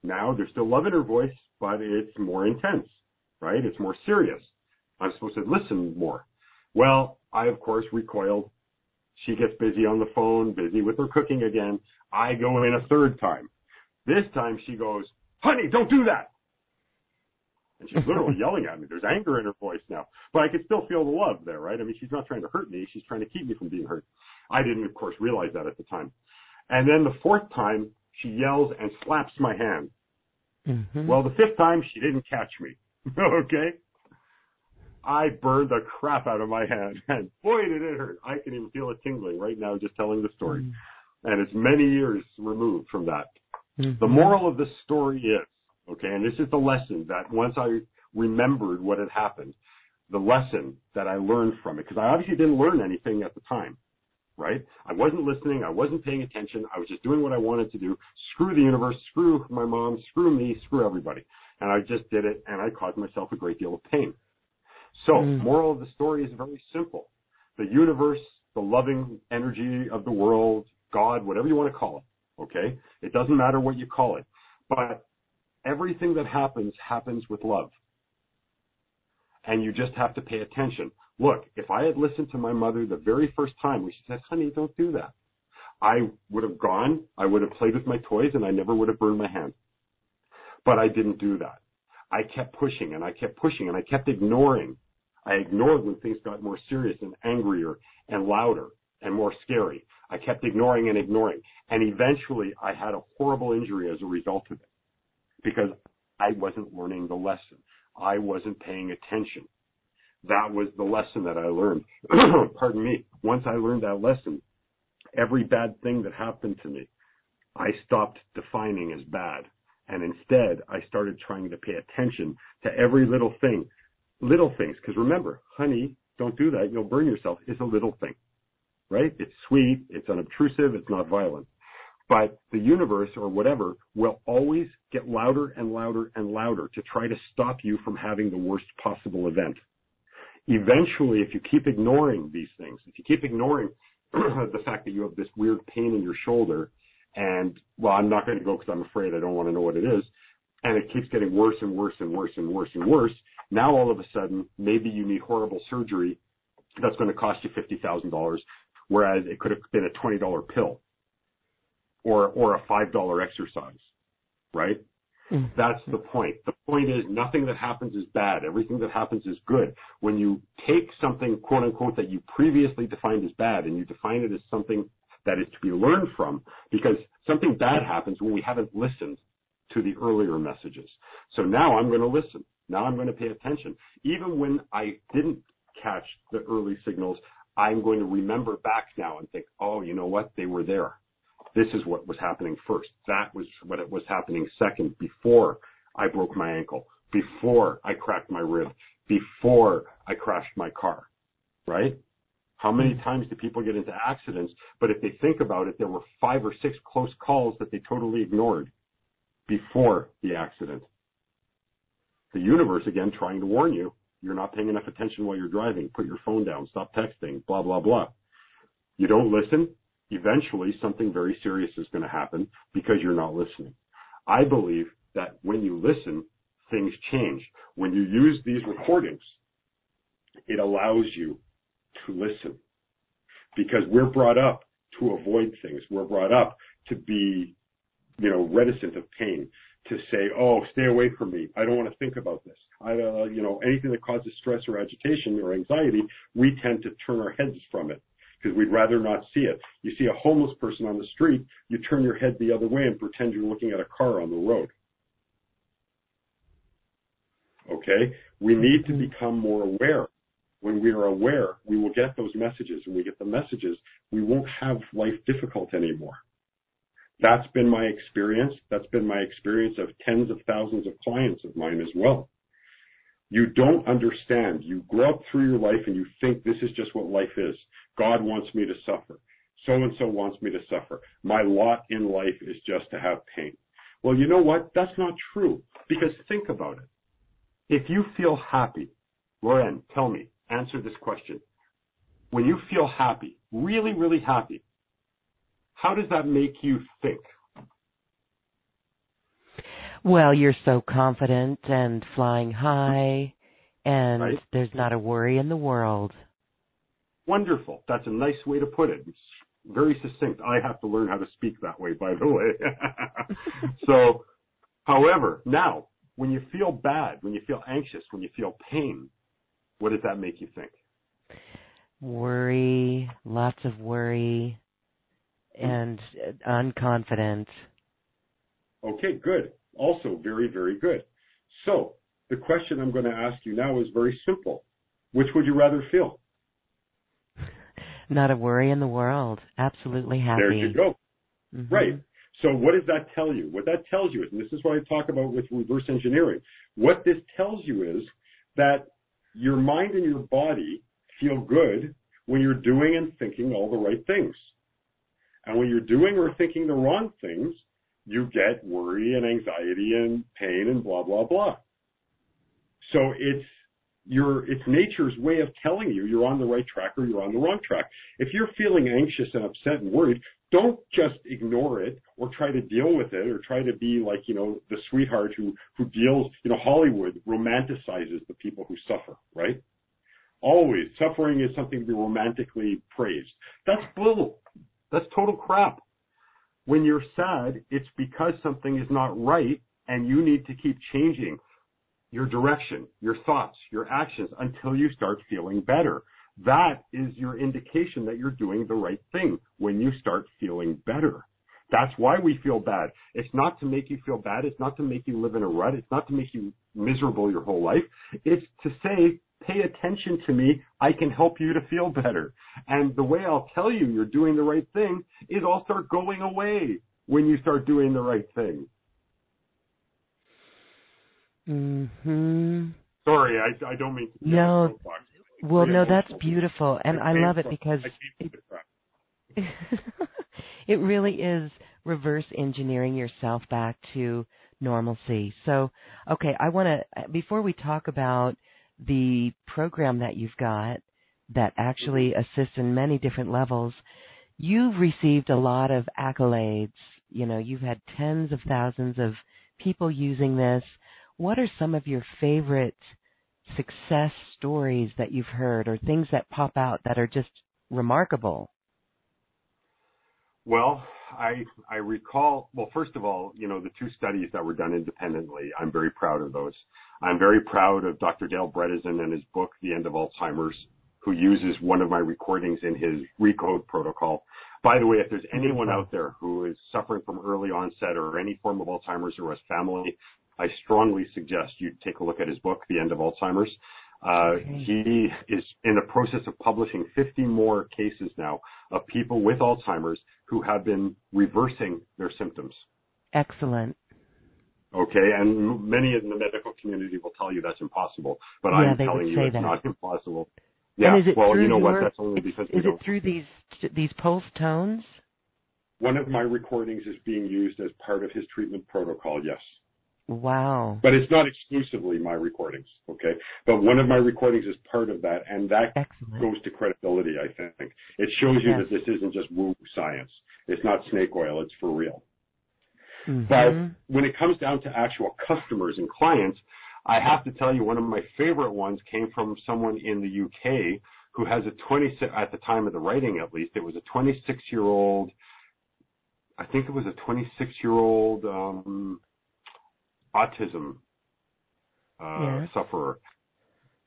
B: Now there's still love in her voice, but it's more intense, right? It's more serious. I'm supposed to listen more. Well, I of course recoiled. She gets busy on the phone, busy with her cooking again. I go in a third time. This time she goes, honey, don't do that. And she's literally yelling at me. There's anger in her voice now. But I can still feel the love there, right? I mean, she's not trying to hurt me. She's trying to keep me from being hurt. I didn't, of course, realize that at the time. And then the fourth time, she yells and slaps my hand.
C: Mhm.
B: Well, the fifth time, she didn't catch me. okay? I burned the crap out of my hand. And boy, did it hurt. I can even feel it tingling right now just telling the story. And it's many years removed from that.
C: Mhm.
B: The moral of the story is, okay, and this is the lesson that once I remembered what had happened, the lesson that I learned from it, because I obviously didn't learn anything at the time, right? I wasn't listening, I wasn't paying attention, I was just doing what I wanted to do. Screw the universe, screw my mom, screw me, screw everybody. And I just did it, and I caused myself a great deal of pain. So,
C: Mm.
B: moral of the story is very simple. The universe, the loving energy of the world, God, whatever you want to call it, okay? It doesn't matter what you call it. But everything that happens happens with love. And you just have to pay attention. Look, if I had listened to my mother the very first time when she said, honey, don't do that, I would have gone, I would have played with my toys, and I never would have burned my hand. But I didn't do that. I kept pushing and I kept pushing and I kept ignoring. I ignored when things got more serious and angrier and louder and more scary. I kept ignoring and ignoring. And eventually I had a horrible injury as a result of it because I wasn't learning the lesson. I wasn't paying attention. That was the lesson that I learned. Pardon me. Once I learned that lesson, every bad thing that happened to me, I stopped defining as bad. And instead, I started trying to pay attention to every little thing. Little things. Because remember, honey, don't do that. You'll burn yourself is a little thing. Right? It's sweet. It's unobtrusive. It's not violent. But the universe or whatever will always get louder and louder and louder to try to stop you from having the worst possible event. Eventually, if you keep ignoring these things, if you keep ignoring the fact that you have this weird pain in your shoulder, and well, I'm not going to go because I'm afraid I don't want to know what it is, and it keeps getting worse and worse and worse and worse and worse. Now all of a sudden, maybe you need horrible surgery that's going to cost you fifty thousand dollars, whereas it could have been a twenty dollar pill or or a five dollar exercise, right?
C: Mhm.
B: That's the point. The point is nothing that happens is bad. Everything that happens is good. When you take something quote unquote that you previously defined as bad and you define it as something that is to be learned from because something bad happens when we haven't listened to the earlier messages. So now I'm going to listen. Now I'm going to pay attention. Even when I didn't catch the early signals, I'm going to remember back now and think, oh, you know what? They were there. This is what was happening first. That was what it was happening second before I broke my ankle, before I cracked my rib, before I crashed my car, right? How many mm-hmm. times do people get into accidents? But if they think about it, there were five or six close calls that they totally ignored before the accident. The universe, again, trying to warn you, you're not paying enough attention while you're driving. Put your phone down. Stop texting. Blah, blah, blah. You don't listen. Eventually, something very serious is going to happen because you're not listening. I believe that when you listen, things change. When you use these recordings, it allows you to listen because we're brought up to avoid things. We're brought up to be, you know, reticent of pain, to say, oh, stay away from me. I don't want to think about this. I, uh, you know, anything that causes stress or agitation or anxiety, we tend to turn our heads from it because we'd rather not see it. You see a homeless person on the street, you turn your head the other way and pretend you're looking at a car on the road. Okay? We need to become more aware. When we are aware, we will get those messages. When we get the messages, we won't have life difficult anymore. That's been my experience. That's been my experience of tens of thousands of clients of mine as well. You don't understand. You grow up through your life and you think this is just what life is. God wants me to suffer. So and so wants me to suffer. My lot in life is just to have pain. Well, you know what? That's not true. Because think about it. If you feel happy, Loren, tell me, answer this question. When you feel happy, really, really happy, how does that make you think?
A: Well, you're so confident and flying high, and right. there's not a worry in the world.
B: Wonderful. That's a nice way to put it. It's very succinct. I have to learn how to speak that way, by the way. so, however, now, when you feel bad, when you feel anxious, when you feel pain, what does that make you think?
A: Worry, lots of worry, hmm. and uh, unconfident.
B: Okay, good. Also very, very good. So the question I'm going to ask you now is very simple. Which would you rather feel?
A: Not a worry in the world. Absolutely happy.
B: There you go. Mm-hmm. Right. So what does that tell you? What that tells you is, and this is what I talk about with reverse engineering, what this tells you is that your mind and your body feel good when you're doing and thinking all the right things. And when you're doing or thinking the wrong things, you get worry and anxiety and pain and blah, blah, blah. So it's your, it's nature's way of telling you you're on the right track or you're on the wrong track. If you're feeling anxious and upset and worried, don't just ignore it or try to deal with it or try to be like, you know, the sweetheart who, who deals, you know, Hollywood romanticizes the people who suffer, right? Always. Suffering is something to be romantically praised. That's bull. That's total crap. When you're sad, it's because something is not right and you need to keep changing your direction, your thoughts, your actions until you start feeling better. That is your indication that you're doing the right thing when you start feeling better. That's why we feel bad. It's not to make you feel bad. It's not to make you live in a rut. It's not to make you miserable your whole life. It's to say, pay attention to me. I can help you to feel better. And the way I'll tell you you're doing the right thing is I'll start going away when you start doing the right thing.
A: Mhm.
B: Sorry, I, I don't mean to.
A: No. Well, no, that's beautiful, and I love it because it, it really is reverse engineering yourself back to normalcy. So, okay, I want to before we talk about the program that you've got that actually mm-hmm. assists in many different levels, you've received a lot of accolades. You know, you've had tens of thousands of people using this. What are some of your favorite success stories that you've heard or things that pop out that are just remarkable?
B: Well, I I recall well first of all, you know, the two studies that were done independently, I'm very proud of those. I'm very proud of Dr. Dale Bredesen and his book, The End of Alzheimer's, who uses one of my recordings in his ReCODE protocol. By the way, if there's anyone mm-hmm. out there who is suffering from early onset or any form of Alzheimer's or has family, I strongly suggest you take a look at his book, The End of Alzheimer's. Uh. He is in the process of publishing 50 more cases now of people with Alzheimer's who have been reversing their symptoms.
A: Excellent.
B: Okay, and many in the medical community will tell you that's impossible, but yeah, I'm telling you it's that. not impossible.
A: Yeah, well,
B: you know
A: your,
B: what? That's only because
A: is it through these these pulse tones?
B: One of my recordings is being used as part of his treatment protocol. Yes.
A: Wow.
B: But it's not exclusively my recordings, okay? But one of my recordings is part of that, and that
A: Excellent.
B: goes to credibility, I think. It shows you yes. that this isn't just woo science. It's not snake oil, it's for real.
A: Mm-hmm.
B: But when it comes down to actual customers and clients, I have to tell you one of my favorite ones came from someone in the UK who has a 26 at the time of the writing at least it was a 26 year old I think it was a 26 year old um autism uh,
C: Yes.
B: sufferer,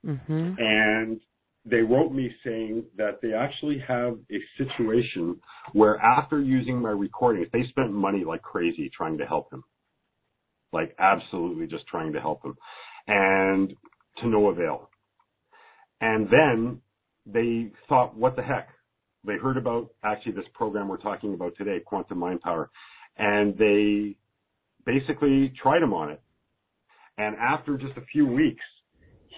C: Mhm.
B: and they wrote me saying that they actually have a situation where after using my recordings, they spent money like crazy trying to help him. Like absolutely just trying to help him. And to no avail. And then they thought, what the heck? They heard about actually this program we're talking about today, Quantum Mind Power, and they basically tried him on it. And after just a few weeks,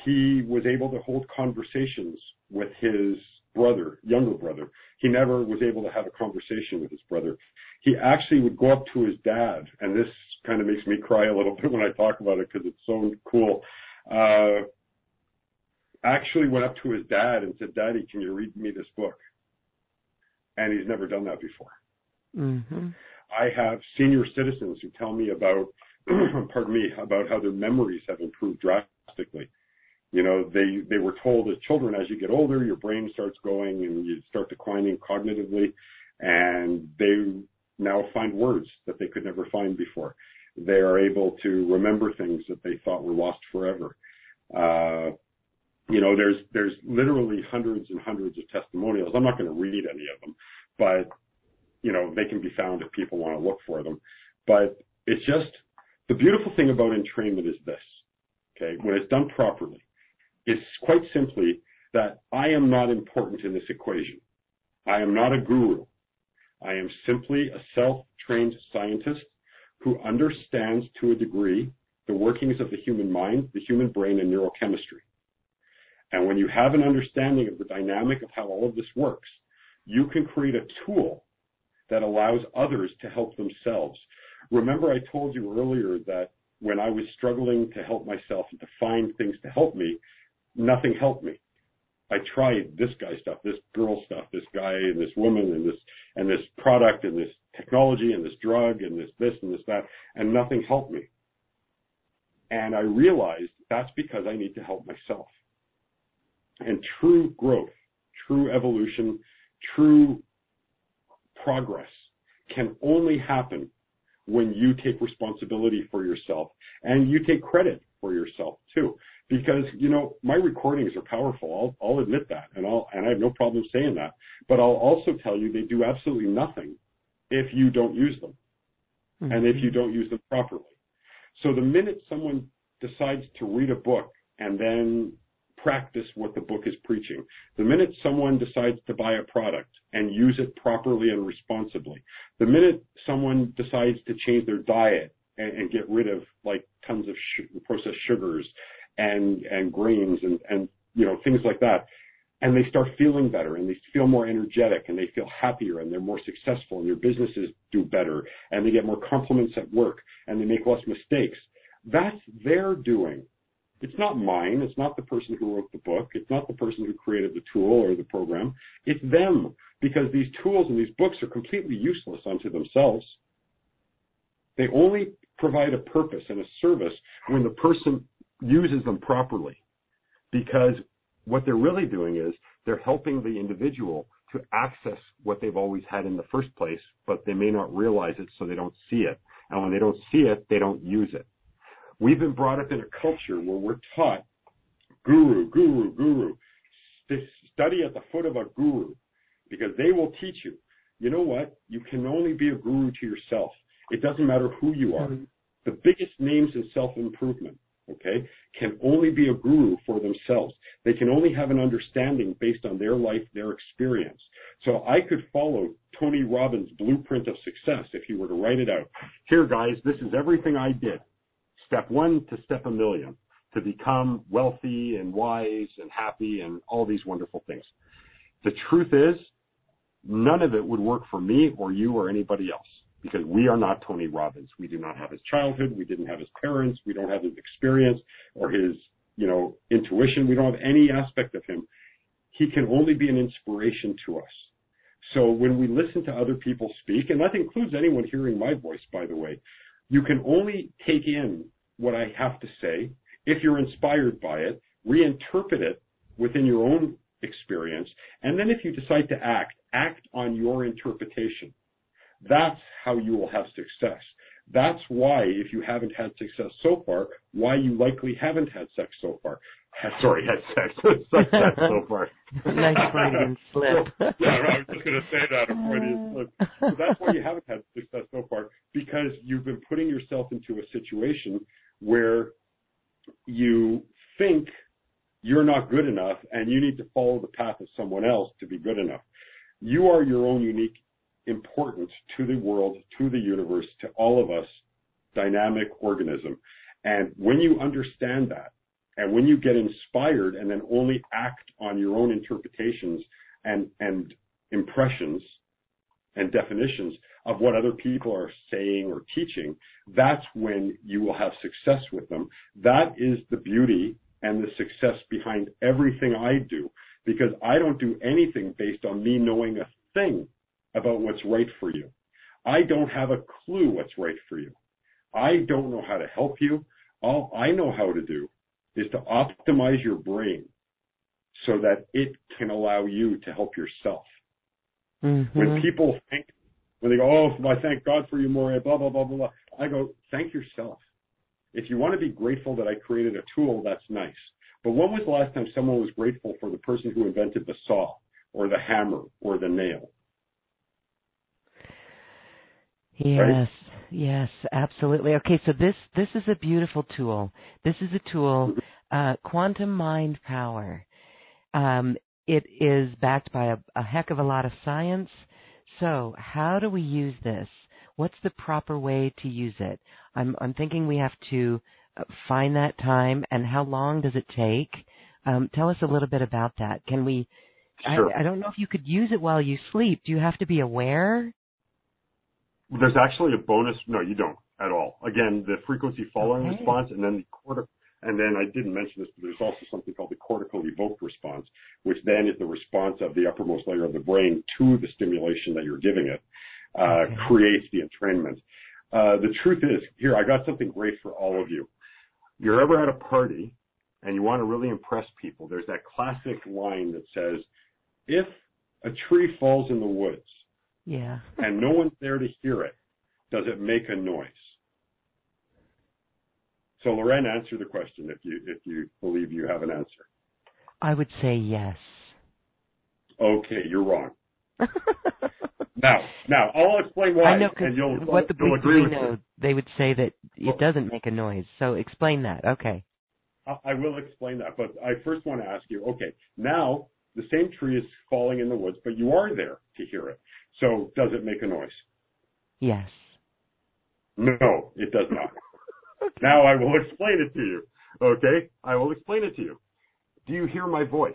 B: he was able to hold conversations with his brother, younger brother. He never was able to have a conversation with his brother. He actually would go up to his dad, and this kind of makes me cry a little bit when I talk about it because it's so cool. Uh, actually went up to his dad and said, Daddy, can you read me this book? And he's never done that before.
C: Mhm.
B: I have senior citizens who tell me about, pardon me, about how their memories have improved drastically. You know, they, they were told as children, as you get older, your brain starts going and you start declining cognitively and they now find words that they could never find before. They are able to remember things that they thought were lost forever. Uh, you know, there's, there's literally hundreds and hundreds of testimonials. I'm not going to read any of them, but you know, they can be found if people want to look for them. But it's just the beautiful thing about entrainment is this. Okay. When it's done properly, it's quite simply that I am not important in this equation. I am not a guru. I am simply a self-trained scientist who understands to a degree the workings of the human mind, the human brain, and neurochemistry. And when you have an understanding of the dynamic of how all of this works, you can create a tool that allows others to help themselves. Remember I told you earlier that when I was struggling to help myself and to find things to help me, nothing helped me. I tried this guy stuff, this girl stuff, this guy and this woman and this and this product and this technology and this drug and this this and this that and nothing helped me. And I realized that's because I need to help myself. And true growth, true evolution, true progress can only happen when you take responsibility for yourself and you take credit for yourself too. Because, you know, my recordings are powerful. I'll, I'll admit that and I'll, and I have no problem saying that. But I'll also tell you they do absolutely nothing if you don't use them mm-hmm. and if you don't use them properly. So the minute someone decides to read a book and then practice what the book is preaching, the minute someone decides to buy a product and use it properly and responsibly, the minute someone decides to change their diet and, and get rid of like tons of sh- processed sugars and and grains and and you know things like that, and they start feeling better and they feel more energetic and they feel happier and they're more successful and their businesses do better and they get more compliments at work and they make less mistakes. That's their doing. It's not mine. It's not the person who wrote the book. It's not the person who created the tool or the program. It's them because these tools and these books are completely useless unto themselves. They only provide a purpose and a service when the person uses them properly because what they're really doing is they're helping the individual to access what they've always had in the first place, but they may not realize it so they don't see it. And when they don't see it, they don't use it. We've been brought up in a culture where we're taught guru, guru, guru. Study at the foot of a guru because they will teach you. You know what? You can only be a guru to yourself. It doesn't matter who you are.
C: Mhm.
B: The biggest names in self-improvement, okay, can only be a guru for themselves. They can only have an understanding based on their life, their experience. So I could follow Tony Robbins' blueprint of success if he were to write it out. Here, guys, this is everything I did. Step one to step a million to become wealthy and wise and happy and all these wonderful things. The truth is, none of it would work for me or you or anybody else because we are not Tony Robbins. We do not have his childhood. We didn't have his parents. We don't have his experience or his, you know, intuition. We don't have any aspect of him. He can only be an inspiration to us. So when we listen to other people speak, and that includes anyone hearing my voice, by the way, you can only take in what I have to say if you're inspired by it, reinterpret it within your own experience, and then if you decide to act, act on your interpretation. That's how you will have success. That's why, if you haven't had success so far, why you likely haven't had sex so far. Sorry, had sex, success so far.
C: nice Freudian slip.
B: yeah, I was just going to say that, a Freudian slip. So that's why you haven't had success so far, because you've been putting yourself into a situation where you think you're not good enough and you need to follow the path of someone else to be good enough. You are your own unique importance to the world, to the universe, to all of us, dynamic organism. And when you understand that, and when you get inspired and then only act on your own interpretations and, and impressions and definitions of what other people are saying or teaching, that's when you will have success with them. That is the beauty and the success behind everything I do because I don't do anything based on me knowing a thing about what's right for you. I don't have a clue what's right for you. I don't know how to help you. All I know how to do is to optimize your brain so that it can allow you to help yourself.
C: Mm-hmm.
B: When people think, when they go, oh, I thank God for you, Morry, blah, blah, blah, blah, blah, I go, thank yourself. If you want to be grateful that I created a tool, that's nice. But when was the last time someone was grateful for the person who invented the saw or the hammer or the nail?
C: Yes,
B: Right?
C: yes, absolutely. Okay, so this this is a beautiful tool. This is a tool, uh, quantum mind power. Um, it is backed by a, a heck of a lot of science. So, how do we use this? What's the proper way to use it? I'm I'm thinking we have to uh, find that time, and how long does it take? Um, tell us a little bit about that. Can we?
B: Sure.
C: I, I don't know if you could use it while you sleep. Do you have to be aware?
B: There's actually a bonus. No, you don't at all. Again, the frequency following
C: Okay.
B: response and then the cortical, and then I didn't mention this, but there's also something called the cortical evoked response, which then is the response of the uppermost layer of the brain to the stimulation that you're giving it, uh,
C: Okay.
B: creates the entrainment. Uh, the truth is, here, I got something great for all of you. You're ever at a party and you want to really impress people, there's that classic line that says, if a tree falls in the woods,
C: Yeah.
B: and no one's there to hear it, does it make a noise? So Loren, answer the question if you if you believe you have an answer.
C: I would say yes.
B: Okay, you're wrong. Now, now I'll explain why,
C: I know
B: and you'll,
C: because what the people
B: agree
C: know, they would say that it doesn't make a noise. So explain that. Okay.
B: I I will explain that, but I first want to ask you, okay, now the same tree is falling in the woods, but you are there to hear it. So does it make a noise?
C: Yes.
B: No, it does not. Now I will explain it to you. Okay? I will explain it to you. Do you hear my voice?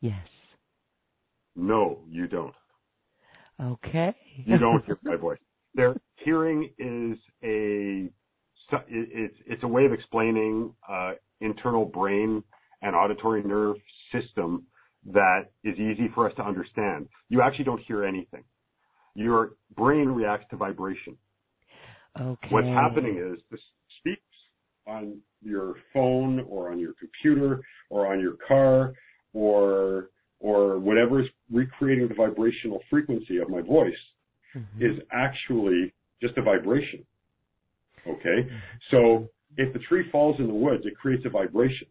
C: Yes.
B: No, you don't.
C: Okay.
B: You don't hear my voice. Their hearing is a it's it's a way of explaining uh, internal brain and auditory nerve system that is easy for us to understand. You actually don't hear anything. Your brain reacts to vibration.
C: Okay.
B: What's happening is the speaks on your phone or on your computer or on your car or or whatever is recreating the vibrational frequency of my voice
C: Mhm.
B: is actually just a vibration. Okay? So if the tree falls in the woods, it creates a vibration.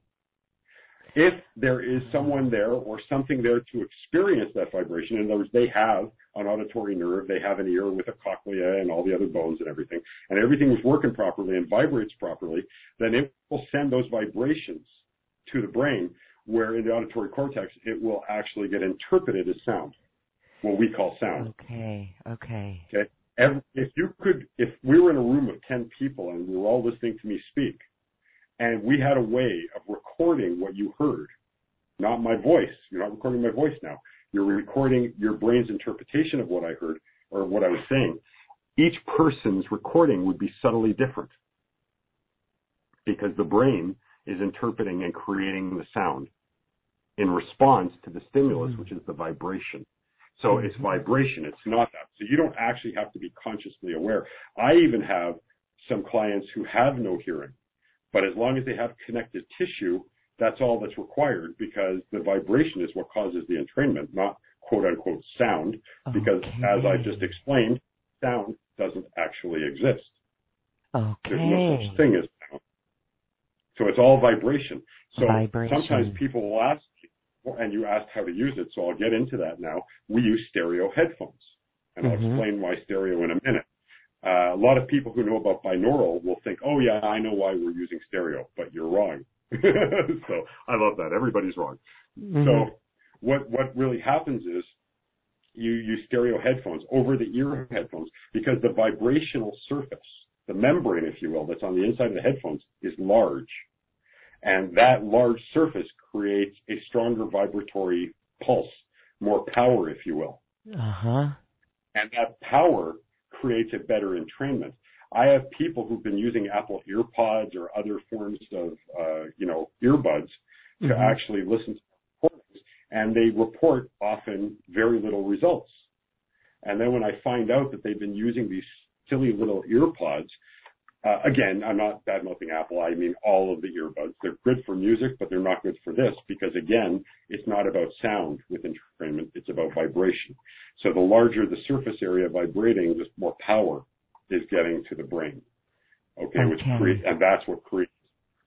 B: If there is someone there or something there to experience that vibration, in other words, they have an auditory nerve, they have an ear with a cochlea and all the other bones and everything, and everything is working properly and vibrates properly, then it will send those vibrations to the brain where in the auditory cortex it will actually get interpreted as sound, what we call sound.
C: Okay. Okay.
B: Okay. Every, if you could, if we were in a room of 10 people and we were all listening to me speak, and we had a way of recording what you heard, not my voice, you're not recording my voice now, you're recording your brain's interpretation of what I heard or what I was saying, each person's recording would be subtly different because the brain is interpreting and creating the sound in response to the stimulus, which is the vibration. So it's
C: Mhm.
B: vibration. It's not that. So you don't actually have to be consciously aware. I even have some clients who have no hearing, but as long as they have connective tissue, that's all that's required because the vibration is what causes the entrainment, not quote unquote sound. Because as I just explained, sound doesn't actually exist.
C: Okay.
B: There's no such thing as sound. So it's all vibration. So
C: Vibration.
B: sometimes people will ask, and you asked how to use it, so I'll get into that now. We use stereo headphones, and I'll
C: Mhm.
B: explain why stereo in a minute. Uh, a lot of people who know about binaural will think, oh yeah, I know why we're using stereo, but you're wrong. so I love that. Everybody's wrong.
C: Mhm.
B: So what what really happens is you use stereo headphones over the ear headphones because the vibrational surface, the membrane, if you will, that's on the inside of the headphones is large. And that large surface creates a stronger vibratory pulse, more power, if you will.
C: uh-huh.
B: And that power creates a better entrainment. I have people who've been using Apple EarPods or other forms of, uh, you know, earbuds to
C: Mhm.
B: actually listen to recordings, and they report often very little results. And then when I find out that they've been using these silly little earpods, uh, again, I'm not bad mouthing Apple. I mean all of the earbuds. They're good for music, but they're not good for this because again, it's not about sound with entrainment. It's about vibration. So the larger the surface area vibrating, the more power is getting to the brain. Okay, which creates, and that's what creates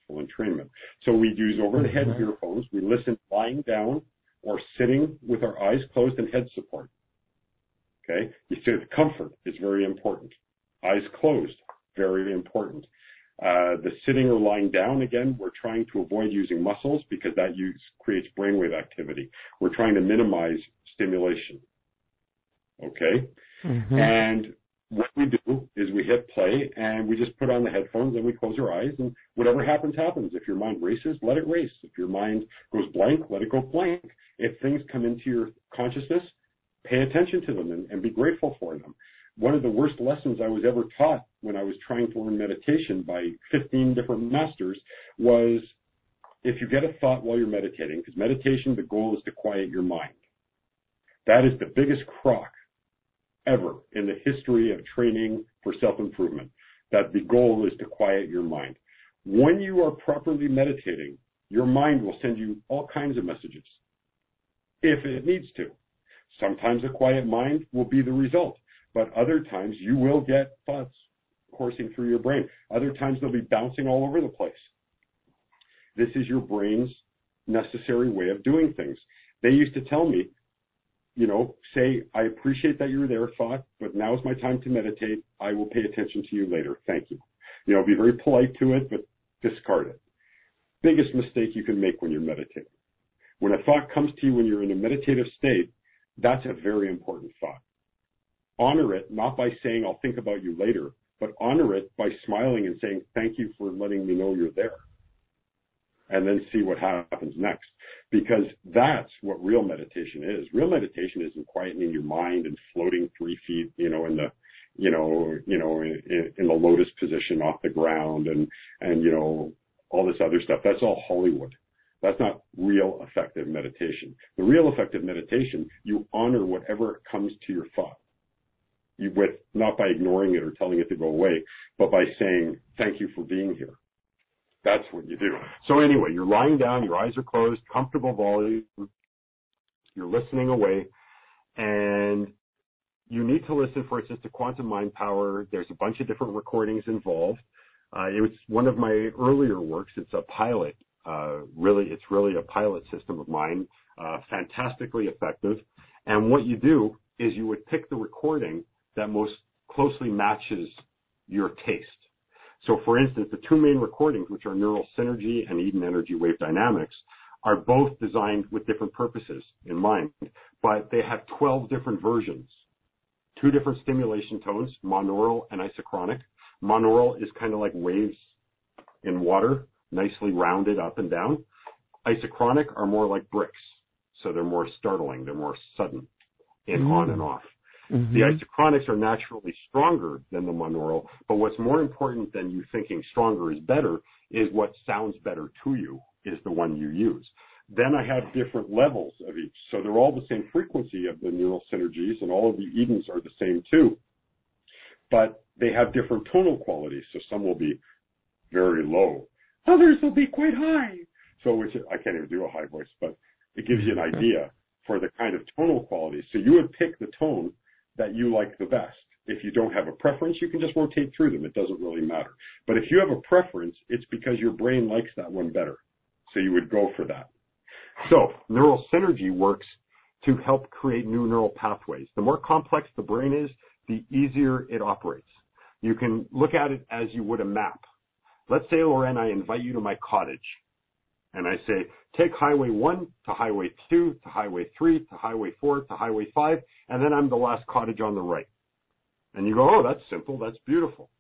B: full entrainment. So we use over the head
C: Mhm.
B: earphones. We listen lying down or sitting with our eyes closed and head support. Okay, you see the comfort is very important. Eyes closed, very important. Uh, the sitting or lying down, again, we're trying to avoid using muscles because that use, creates brainwave activity. We're trying to minimize stimulation. Okay?
C: Mhm.
B: And what we do is we hit play and we just put on the headphones and we close our eyes and whatever happens, happens. If your mind races, let it race. If your mind goes blank, let it go blank. If things come into your consciousness, pay attention to them and, and be grateful for them. One of the worst lessons I was ever taught when I was trying to learn meditation by 15 different masters was if you get a thought while you're meditating, because meditation, the goal is to quiet your mind. That is the biggest crock ever in the history of training for self-improvement, that the goal is to quiet your mind. When you are properly meditating, your mind will send you all kinds of messages if it needs to. Sometimes a quiet mind will be the result, but other times you will get thoughts coursing through your brain. Other times they'll be bouncing all over the place. This is your brain's necessary way of doing things. They used to tell me, you know, say, I appreciate that you're there, thought, but now is my time to meditate. I will pay attention to you later. Thank you. You know, be very polite to it, but discard it. Biggest mistake you can make when you're meditating. When a thought comes to you when you're in a meditative state, that's a very important thought. Honor it, not by saying, I'll think about you later, but honor it by smiling and saying, thank you for letting me know you're there. And then see what happens next. Because that's what real meditation is. Real meditation isn't quietening your mind and floating three feet, you know, in the, you know, you know, in, in the lotus position off the ground and, and, you know, all this other stuff. That's all Hollywood. That's not real effective meditation. The real effective meditation, you honor whatever comes to your thought. You with, not by ignoring it or telling it to go away, but by saying, thank you for being here. That's what you do. So anyway, you're lying down, your eyes are closed, comfortable volume, you're listening away, and you need to listen for instance to quantum mind power. There's a bunch of different recordings involved. Uh, it was one of my earlier works. It's a pilot. Uh, really, it's really a pilot system of mine. Uh, fantastically effective. And what you do is you would pick the recording that most closely matches your taste. So for instance, the two main recordings, which are Neural Synergy and Eden Energy Wave Dynamics, are both designed with different purposes in mind, but they have 12 different versions. Two different stimulation tones, monaural and isochronic. Monaural is kind of like waves in water, nicely rounded up and down. Isochronic are more like bricks, so they're more startling, they're more sudden in
C: Mm.
B: on and off.
C: Mhm.
B: The isochronics are naturally stronger than the monaural, but what's more important than you thinking stronger is better is what sounds better to you is the one you use. Then I have different levels of each. So they're all the same frequency of the neural synergies and all of the Edens are the same too. But they have different tonal qualities. So some will be very low. Others will be quite high. So which I can't even do a high voice, but it gives you an idea for the kind of tonal quality. So you would pick the tone that you like the best. If you don't have a preference, you can just rotate through them. It doesn't really matter. But if you have a preference, it's because your brain likes that one better. So you would go for that. So neural synergy works to help create new neural pathways. The more complex the brain is, the easier it operates. You can look at it as you would a map. Let's say, Loren, I invite you to my cottage. And I say, take highway one to highway two to highway three to highway four to highway five, and then I'm the last cottage on the right. And you go, oh, that's simple. That's beautiful.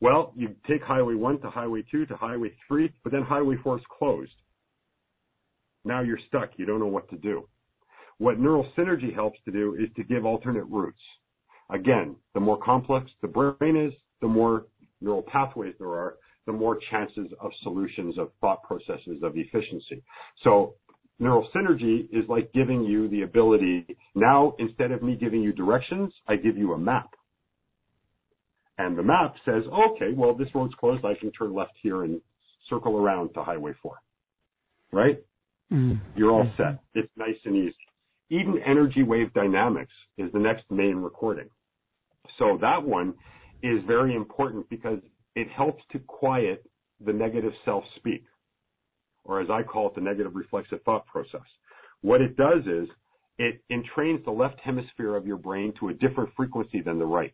B: Well, you take highway one to highway two to highway three, but then highway four is closed. Now you're stuck. You don't know what to do. What neural synergy helps to do is to give alternate routes. Again, the more complex the brain is, the more neural pathways there are, the more chances of solutions of thought processes of efficiency. So neural synergy is like giving you the ability now instead of me giving you directions, I give you a map. And the map says, okay, well, this road's closed. I can turn left here and circle around to Highway 4. Right? Mm. You're all set. It's nice and easy. Eden Energy Wave Dynamics is the next main recording. So that one is very important because it helps to quiet the negative self-speak, or as I call it, the negative reflexive thought process. What it does is it entrains the left hemisphere of your brain to a different frequency than the right.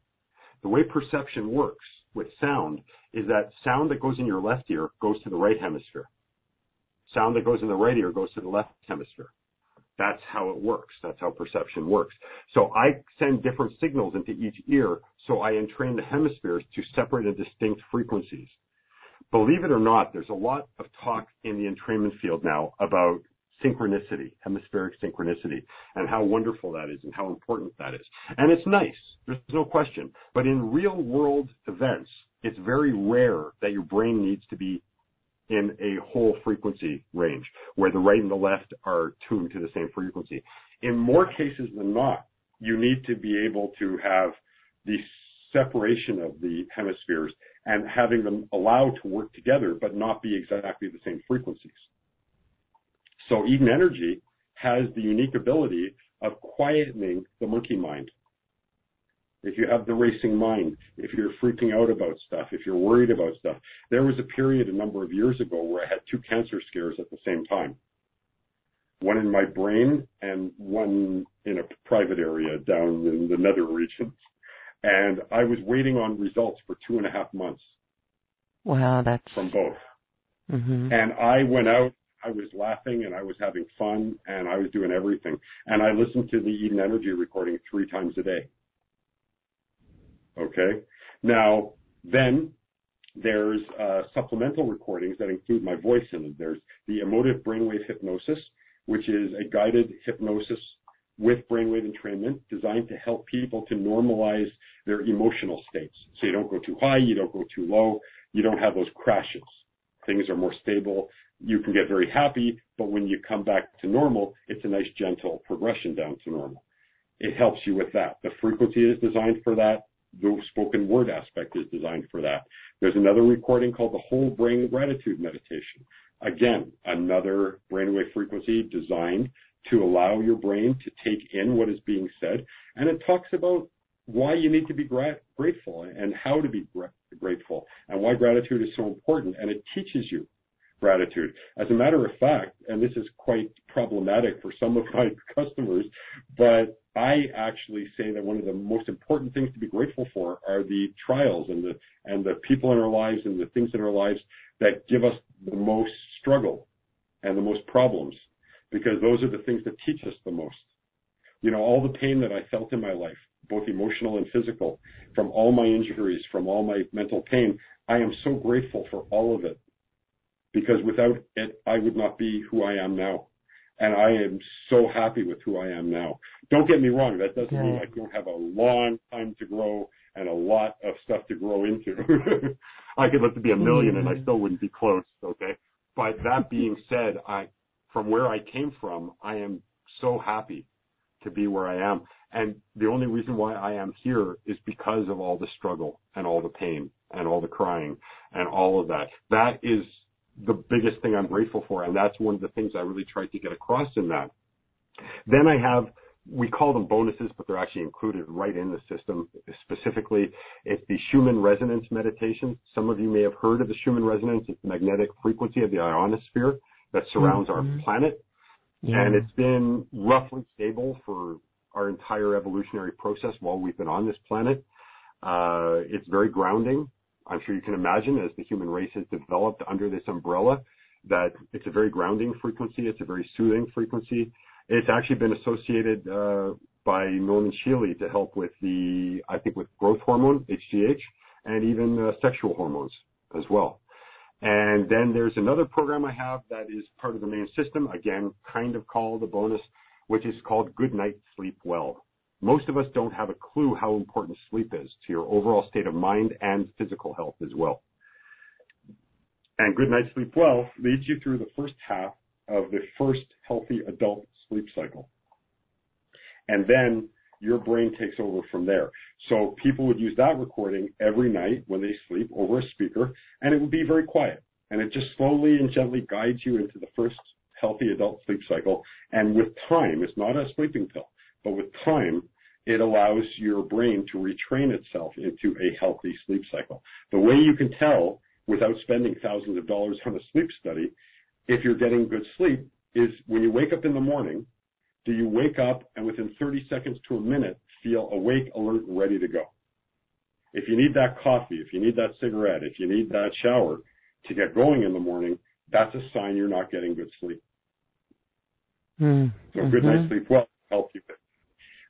B: The way perception works with sound is that sound that goes in your left ear goes to the right hemisphere. Sound that goes in the right ear goes to the left hemisphere. That's how it works. That's how perception works. So I send different signals into each ear, so I entrain the hemispheres to separate and distinct frequencies. Believe it or not, there's a lot of talk in the entrainment field now about synchronicity, hemispheric synchronicity, and how wonderful that is and how important that is. And it's nice. There's no question. But in real world events, it's very rare that your brain needs to be in a whole frequency range where the right and the left are tuned to the same frequency. In more cases than not, you need to be able to have the separation of the hemispheres and having them allowed to work together but not be exactly the same frequencies. So Eden Energy has the unique ability of quietening the monkey mind if you have the racing mind, if you're freaking out about stuff, if you're worried about stuff. There was a period a number of years ago where I had two cancer scares at the same time. One in my brain and one in a private area down in the nether regions. And I was waiting on results for two and a half months.
C: Wow, that's
B: from both. Mm-hmm. And I went out I was laughing and I was having fun and I was doing everything. And I listened to the Eden Energy recording three times a day. Okay. Now, then there's uh, supplemental recordings that include my voice in them. There's the emotive brainwave hypnosis, which is a guided hypnosis with brainwave entrainment designed to help people to normalize their emotional states. So you don't go too high, you don't go too low, you don't have those crashes. Things are more stable. You can get very happy, but when you come back to normal, it's a nice gentle progression down to normal. It helps you with that. The frequency is designed for that the spoken word aspect is designed for that. There's another recording called the whole brain gratitude meditation. Again, another brainwave frequency designed to allow your brain to take in what is being said. And it talks about why you need to be gra- grateful and how to be gra- grateful and why gratitude is so important. And it teaches you gratitude. As a matter of fact, and this is quite problematic for some of my customers, but I actually say that one of the most important things to be grateful for are the trials and the and the people in our lives and the things in our lives that give us the most struggle and the most problems because those are the things that teach us the most. You know, all the pain that I felt in my life, both emotional and physical, from all my injuries, from all my mental pain, I am so grateful for all of it because without it, I would not be who I am now. And I am so happy with who I am now. Don't get me wrong. That doesn't yeah. mean I don't have a long time to grow and a lot of stuff to grow into. I could live to be a 1000000 mm-hmm. and I mm-hmm. still wouldn't be close. Okay. But that being said, I, from where I came from, I am so happy to be where I am. And the only reason why I am here is because of all the struggle and all the pain and all the crying and all of that. That is the biggest thing I'm grateful for. And that's one of the things I really tried to get across in that. Then I have we call them bonuses, but they're actually included right in the system. Specifically, it's the Schumann resonance meditation. Some of you may have heard of the Schumann resonance. It's the magnetic frequency of the ionosphere that surrounds mm-hmm. our planet. Yeah. And it's been roughly stable for our entire evolutionary process while we've been on this planet. Uh, it's very grounding. I'm sure you can imagine as the human race has developed under this umbrella that it's a very grounding frequency. It's a very soothing frequency. It's actually been associated uh, by Norman Shealy to help with the, I think, with growth hormone, HGH, and even uh, sexual hormones as well. And then there's another program I have that is part of the main system, again, kind of called a bonus, which is called Good Night Sleep Well. Most of us don't have a clue how important sleep is to your overall state of mind and physical health as well. And Good Night Sleep Well leads you through the first half of the first healthy adult sleep cycle. And then your brain takes over from there. So people would use that recording every night when they sleep over a speaker, and it would be very quiet. And it just slowly and gently guides you into the first healthy adult sleep cycle. And with time, it's not a sleeping pill, with time, it allows your brain to retrain itself into a healthy sleep cycle. The way you can tell without spending thousands of dollars on a sleep study if you're getting good sleep is when you wake up in the morning, do you wake up and within 30 seconds to a minute feel awake, alert, and ready to go? If you need that coffee, if you need that cigarette, if you need that shower to get going in the morning, that's a sign you're not getting good sleep.
C: Mm-hmm.
B: So good night's sleep well help you.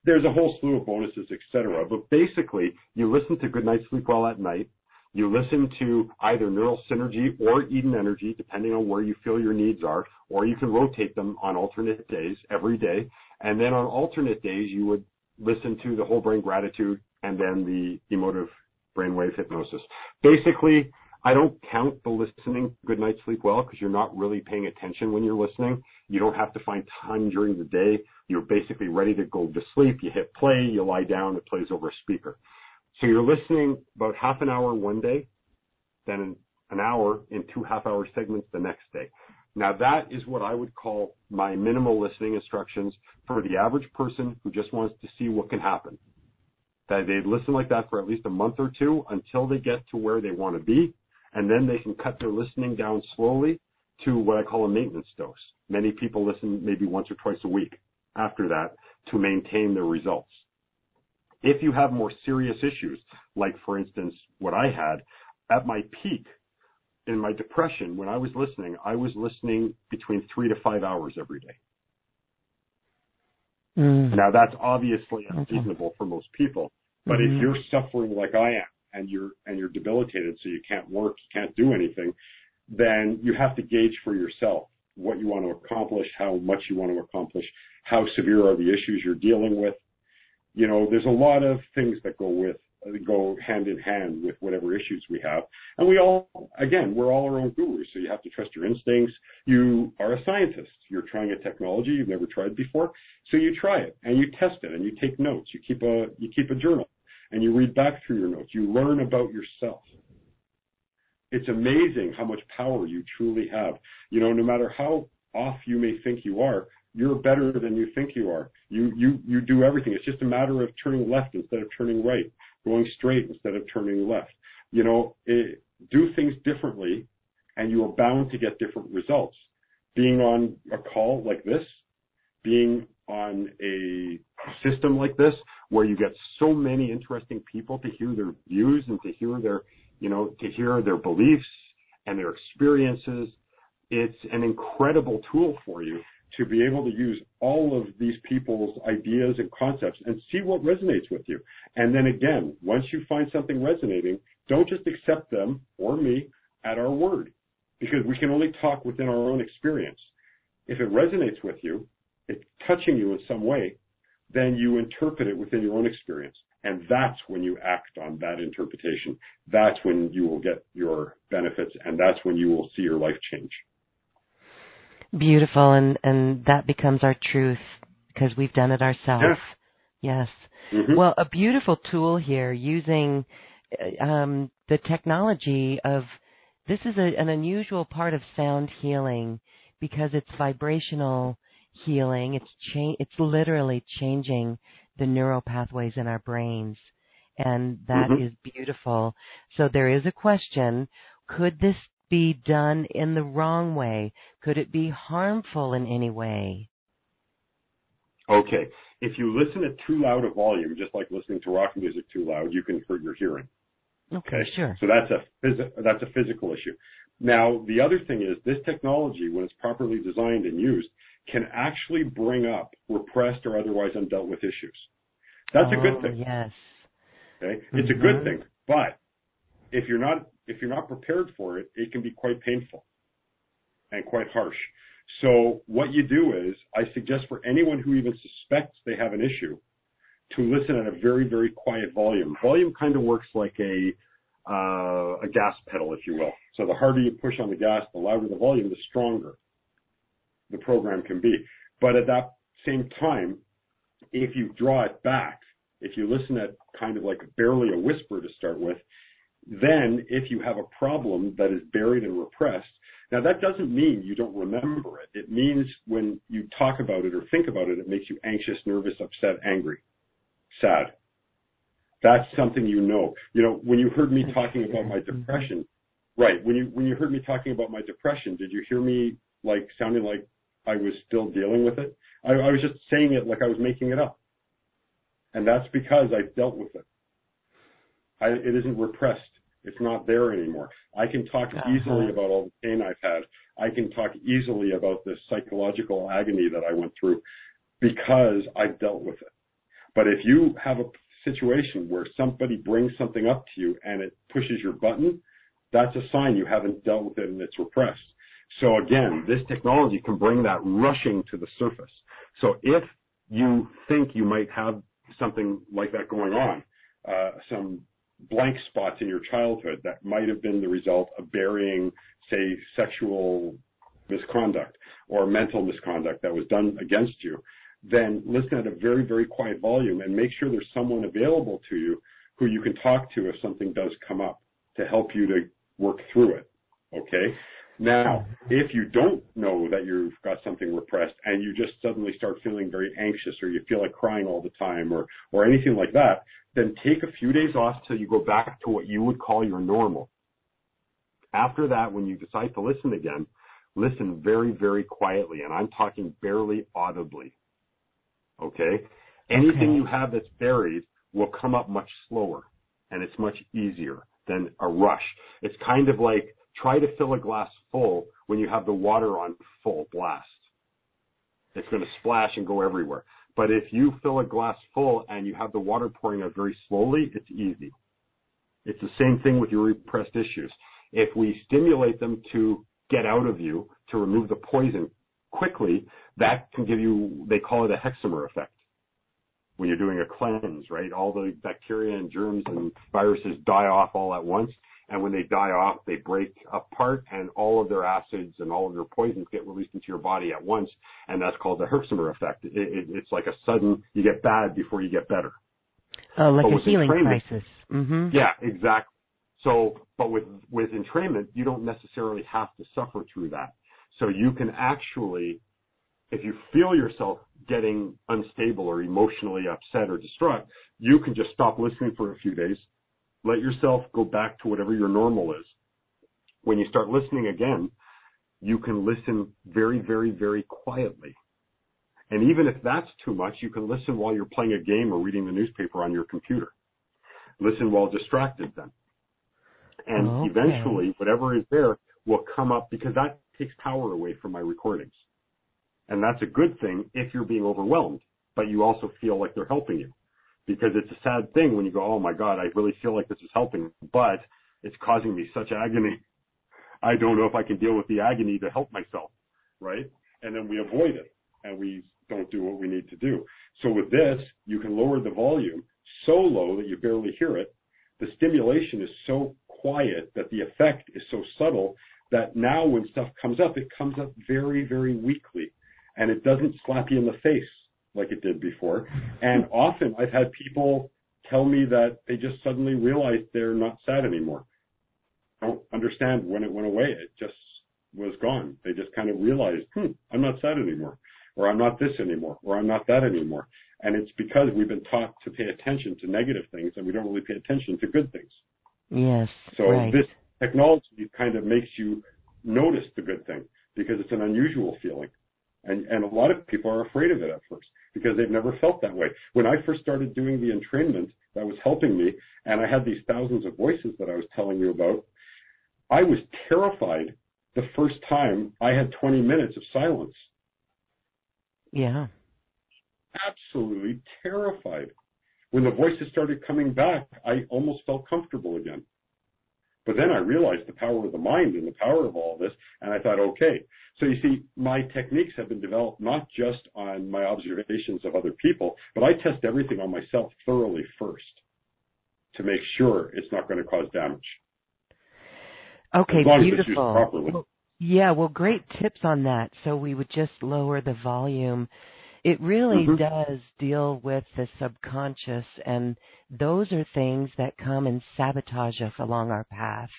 B: There's a whole slew of bonuses, etc. But basically, you listen to Good Night Sleep Well at night. You listen to either Neural Synergy or Eden Energy, depending on where you feel your needs are, or you can rotate them on alternate days every day. And then on alternate days, you would listen to the whole brain gratitude and then the emotive brainwave hypnosis. Basically, I don't count the listening good night sleep well because you're not really paying attention when you're listening. You don't have to find time during the day. You're basically ready to go to sleep. You hit play, you lie down, it plays over a speaker. So you're listening about half an hour one day, then an hour in two half hour segments the next day. Now that is what I would call my minimal listening instructions for the average person who just wants to see what can happen. That they listen like that for at least a month or two until they get to where they want to be, and then they can cut their listening down slowly to what I call a maintenance dose. Many people listen maybe once or twice a week after that to maintain their results. If you have more serious issues, like for instance, what I had at my peak in my depression, when I was listening, I was listening between three to five hours every day.
C: Mm.
B: Now that's obviously unreasonable okay. for most people, but mm-hmm. if you're suffering like I am and you're and you're debilitated, so you can't work, you can't do anything, then you have to gauge for yourself what you want to accomplish, how much you want to accomplish, how severe are the issues you're dealing with, you know, there's a lot of things that go with go hand in hand with whatever issues we have. And we all, again, we're all our own gurus. So you have to trust your instincts. You are a scientist. You're trying a technology you've never tried before. So you try it and you test it and you take notes. You keep a, you keep a journal and you read back through your notes. You learn about yourself. It's amazing how much power you truly have. You know, no matter how off you may think you are, you're better than you think you are. You you you do everything. It's just a matter of turning left instead of turning right, going straight instead of turning left. You know, it, do things differently, and you are bound to get different results. Being on a call like this, being on a system like this, where you get so many interesting people to hear their views and to hear their, you know, to hear their beliefs and their experiences, it's an incredible tool for you to be able to use all of these people's ideas and concepts and see what resonates with you. And then again, once you find something resonating, don't just accept them or me at our word because we can only talk within our own experience. If it resonates with you, it's touching you in some way, then you interpret it within your own experience. And that's when you act on that interpretation. That's when you will get your benefits and that's when you will see your life change
C: beautiful and and that becomes our truth because we've done it ourselves yes
B: mm-hmm.
C: well a beautiful tool here using um, the technology of this is a, an unusual part of sound healing because it's vibrational healing. It's cha- it's literally changing the neural pathways in our brains. And that
B: Mhm.
C: is beautiful. So there is a question, could this be done in the wrong way? Could it be harmful in any way?
B: Okay. If you listen at too loud a volume, just like listening to rock music too loud, you can hurt your hearing.
C: Okay, sure.
B: So that's a phys- that's a physical issue. Now, the other thing is this technology, when it's properly designed and used, can actually bring up repressed or otherwise undealt with issues. That's
C: oh,
B: a good thing.
C: Yes.
B: Okay, it's a good
C: Mhm.
B: thing. But if you're not if you're not prepared for it, it can be quite painful and quite harsh. So what you do is, I suggest for anyone who even suspects they have an issue, to listen at a very very quiet volume. Volume kind of works like a uh, a gas pedal, if you will. So the harder you push on the gas, the louder the volume, the stronger the program can be. But at that same time, if you draw it back, if you listen at kind of like barely a whisper to start with, then if you have a problem that is buried and repressed, now that doesn't mean you don't remember it. It means when you talk about it or think about it, it makes you anxious, nervous, upset, angry, sad. That's something you know. You know, when you heard me talking about my depression, right, when you when you heard me talking about my depression, did you hear me like sounding like I was still dealing with it? I, I was just saying it like I was making it up. And that's because I've dealt with it. I, it isn't repressed. It's not there anymore. I can talk
C: Uh-huh.
B: easily about all the pain I've had. I can talk easily about the psychological agony that I went through because I've dealt with it. But if you have a situation where somebody brings something up to you and it pushes your button, that's a sign you haven't dealt with it and it's repressed. So again, this technology can bring that rushing to the surface. So if you think you might have something like that going on, uh, some blank spots in your childhood that might have been the result of burying, say, sexual misconduct or mental misconduct that was done against you, then listen at a very, very quiet volume and make sure there's someone available to you who you can talk to if something does come up to help you to work through it. Okay? Now, oh. if you don't know that you've got something repressed and you just suddenly start feeling very anxious or you feel like crying all the time or, or anything like that, then take a few days off till you go back to what you would call your normal. After that, when you decide to listen again, listen very, very quietly. And I'm talking barely audibly. Okay? Anything
C: Okay.
B: you have that's buried will come up much slower and it's much easier than a rush. It's kind of like try to fill a glass full when you have the water on full blast. It's going to splash and go everywhere. But if you fill a glass full and you have the water pouring out very slowly, it's easy. It's the same thing with your repressed issues. If we stimulate them to get out of you, to remove the poison quickly, that can give you, they call it a Herxheimer effect. When you're doing a cleanse, right? All the bacteria and germs and viruses die off all at once. And when they die off, they break apart and all of their acids and all of their poisons get released into your body at once. And that's called the Herxheimer effect. It, it, it's like a sudden, you get bad before you get better.
C: Oh, like a healing crisis. Mm-hmm.
B: Yeah, exactly. So, but with, with entrainment, you don't necessarily have to suffer through that. So you can actually, if you feel yourself getting unstable or emotionally upset or distraught, you can just stop listening for a few days. Let yourself go back to whatever your normal is. When you start listening again, you can listen very, very, very quietly. And even if that's too much, you can listen while you're playing a game or reading the newspaper on your computer. Listen while distracted then. And
C: Okay.
B: eventually, whatever is there will come up because that takes power away from my recordings. And that's a good thing if you're being overwhelmed, but you also feel like they're helping you. Because it's a sad thing when you go, oh my God, I really feel like this is helping, but it's causing me such agony. I don't know if I can deal with the agony to help myself, right? And then we avoid it and we don't do what we need to do. So with this, you can lower the volume so low that you barely hear it. The stimulation is so quiet that the effect is so subtle that now when stuff comes up, it comes up very, very weakly and it doesn't slap you in the face like it did before. And often I've had people tell me that they just suddenly realized they're not sad anymore. I don't understand when it went away. It just was gone. They just kind of realized, hmm, I'm not sad anymore. or I'm not this anymore, or I'm not that anymore. And it's because we've been taught to pay attention to negative things and we don't really pay attention to good things.
A: Yes.
B: So
A: right.
B: this technology kind of makes you notice the good thing because it's an unusual feeling. And, and a lot of people are afraid of it at first because they've never felt that way. When I first started doing the entrainment that was helping me and I had these thousands of voices that I was telling you about, I was terrified the first time I had 20 minutes of silence.
A: Yeah.
B: Absolutely terrified. When the voices started coming back, I almost felt comfortable again. But then I realized the power of the mind and the power of all this, and I thought, okay. So you see, my techniques have been developed not just on my observations of other people, but I test everything on myself thoroughly first to make sure it's not going to cause damage.
A: Okay, beautiful.
B: As it's used properly.
A: Well, yeah, well, great tips on that. So we would just lower the volume. It really
B: mm-hmm.
A: does deal with the subconscious, and those are things that come and sabotage us along our path,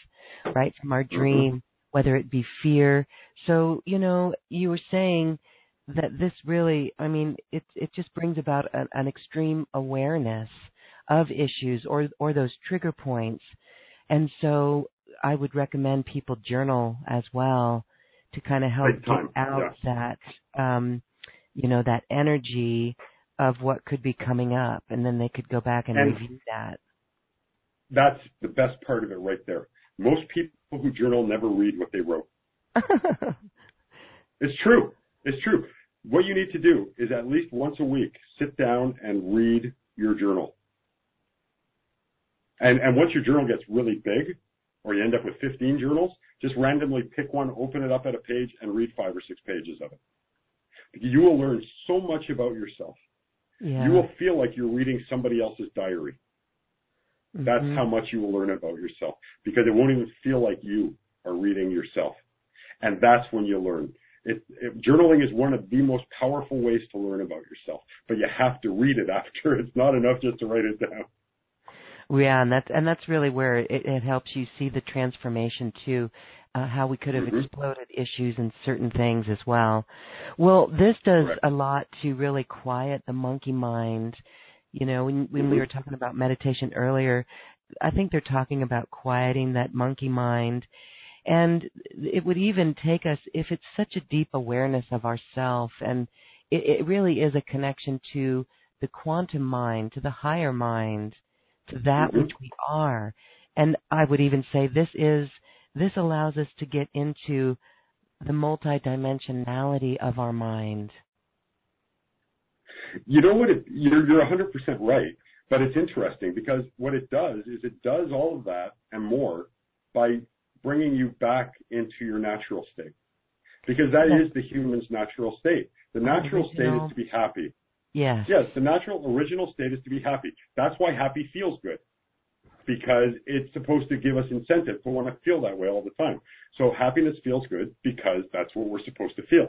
A: right? From our
B: mm-hmm.
A: dream, mm-hmm. whether it be fear. So, you know, you were saying that this really, I mean, it it just brings about an, an extreme awareness of issues or or those trigger points. And so I would recommend people journal as well to kind of help get out
B: yeah.
A: that um, you know that energy of what could be coming up, and then they could go back and,
B: and
A: review that.
B: That's the best part of it right there. Most people who journal never read what they wrote. it's true. It's true. What you need to do is at least once a week sit down and read your journal. And and once your journal gets really big, or you end up with 15 journals, just randomly pick one, open it up at a page, and read five or six pages of it. You will learn so much about yourself.
A: Yeah.
B: You will feel like you're reading somebody else's diary.
A: Mm-hmm.
B: That's how much you will learn about yourself because it won't even feel like you are reading yourself. And that's when you learn. It, it, journaling is one of the most powerful ways to learn about yourself, but you have to read it after. It's not enough just to write it down.
A: Yeah, and that's and that's really where it, it helps you see the transformation too, uh, how we could have
B: mm-hmm.
A: exploded issues and certain things as well. Well, this does
B: Correct.
A: a lot to really quiet the monkey mind. You know, when when
B: mm-hmm.
A: we were talking about meditation earlier, I think they're talking about quieting that monkey mind. And it would even take us, if it's such a deep awareness of ourself, and it, it really is a connection to the quantum mind, to the higher mind, to that
B: mm-hmm.
A: which we are. And I would even say this is this allows us to get into the multidimensionality of our mind.
B: You know what? It, you're you're 100% right, but it's interesting because what it does is it does all of that and more by bringing you back into your natural state, because that
A: yes.
B: is the human's natural state. The natural state is to be happy.
A: Yes.
B: Yes, the natural original state is to be happy. That's why happy feels good. Because it's supposed to give us incentive to want to feel that way all the time. So happiness feels good because that's what we're supposed to feel.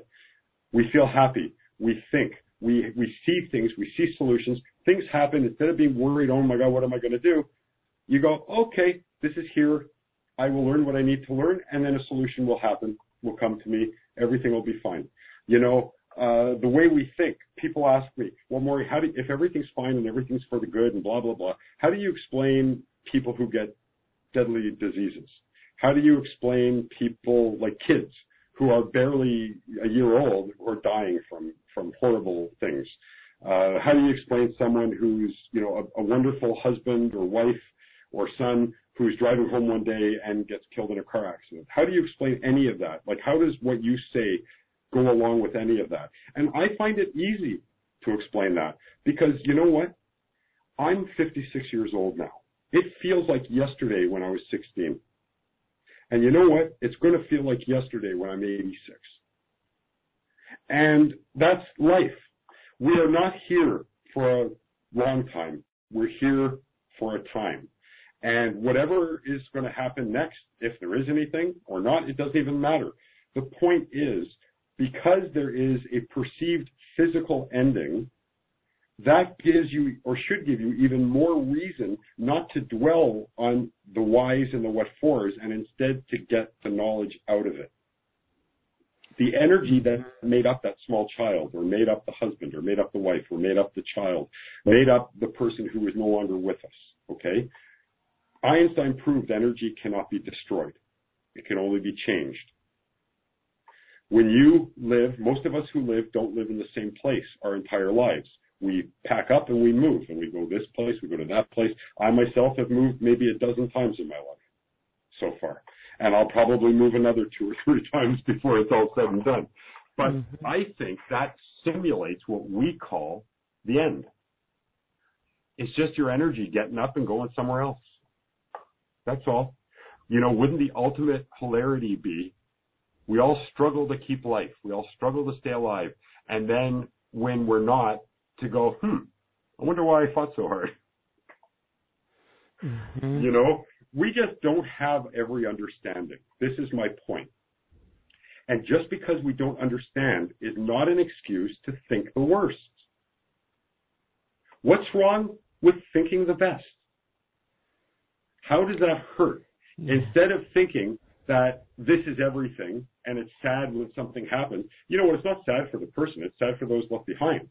B: We feel happy. We think. We, we see things. We see solutions. Things happen. Instead of being worried, oh my God, what am I going to do? You go, okay, this is here. I will learn what I need to learn and then a solution will happen, will come to me. Everything will be fine. You know, uh, the way we think. People ask me, well, Morry, how do if everything's fine and everything's for the good and blah blah blah, how do you explain people who get deadly diseases? How do you explain people like kids who are barely a year old are dying from from horrible things? Uh, how do you explain someone who's you know a, a wonderful husband or wife or son who's driving home one day and gets killed in a car accident? How do you explain any of that? Like, how does what you say go along with any of that. And I find it easy to explain that because you know what? I'm 56 years old now. It feels like yesterday when I was 16. And you know what? It's going to feel like yesterday when I'm 86. And that's life. We are not here for a long time. We're here for a time. And whatever is going to happen next, if there is anything or not, it doesn't even matter. The point is because there is a perceived physical ending, that gives you or should give you even more reason not to dwell on the whys and the what fors and instead to get the knowledge out of it. the energy that made up that small child, or made up the husband, or made up the wife, or made up the child, made up the person who is no longer with us. Okay? Einstein proved energy cannot be destroyed. It can only be changed. When you live, most of us who live don't live in the same place our entire lives. We pack up and we move, and we go this place, we go to that place. I myself have moved maybe a dozen times in my life so far. And I'll probably move another two or three times before it's all said and done. But mm-hmm. I think that simulates what we call the end. It's just your energy getting up and going somewhere else. That's all. You know, wouldn't the ultimate hilarity be we all struggle to keep life. We all struggle to stay alive. And then when we're not, to go, hmm, I wonder why I fought so hard. Mm-hmm. You know, we just don't have every understanding. This is my point. And just because we don't understand is not an excuse to think the worst. What's wrong with thinking the best? How does that hurt? Yeah. Instead of thinking that this is everything and it's sad when something happens. You know what? It's not sad for the person. It's sad for those left behind.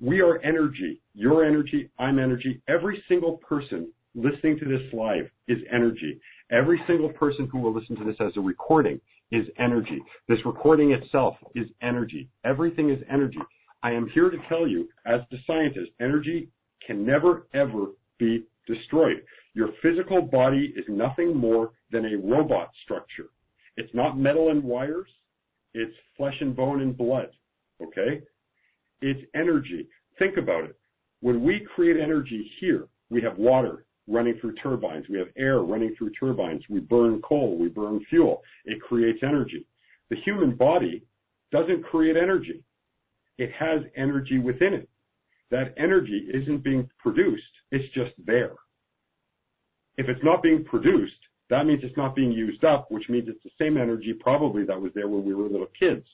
B: We are energy. Your energy. I'm energy. Every single person listening to this live is energy. Every single person who will listen to this as a recording is energy. This recording itself is energy. Everything is energy. I am here to tell you, as the scientist, energy can never ever be destroyed. Your physical body is nothing more than a robot structure. It's not metal and wires. It's flesh and bone and blood. Okay? It's energy. Think about it. When we create energy here, we have water running through turbines. We have air running through turbines. We burn coal. We burn fuel. It creates energy. The human body doesn't create energy. It has energy within it. That energy isn't being produced. It's just there. If it's not being produced, that means it's not being used up, which means it's the same energy probably that was there when we were little kids.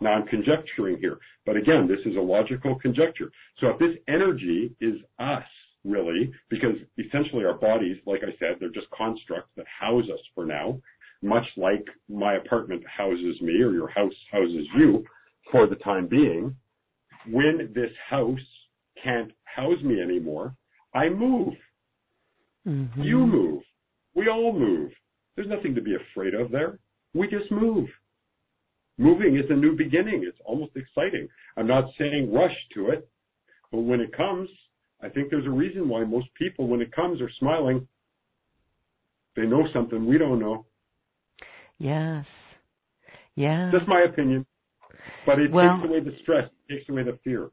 B: Now I'm conjecturing here, but again, this is a logical conjecture. So if this energy is us, really, because essentially our bodies, like I said, they're just constructs that house us for now, much like my apartment houses me or your house houses you for the time being. When this house can't house me anymore, I move. Mm-hmm. You move. We all move. There's nothing to be afraid of there. We just move. Moving is a new beginning. It's almost exciting. I'm not saying rush to it, but when it comes, I think there's a reason why most people, when it comes, are smiling. They know something we don't know.
A: Yes. Yeah.
B: Just my opinion. But it well, takes away the stress, it takes away the fear.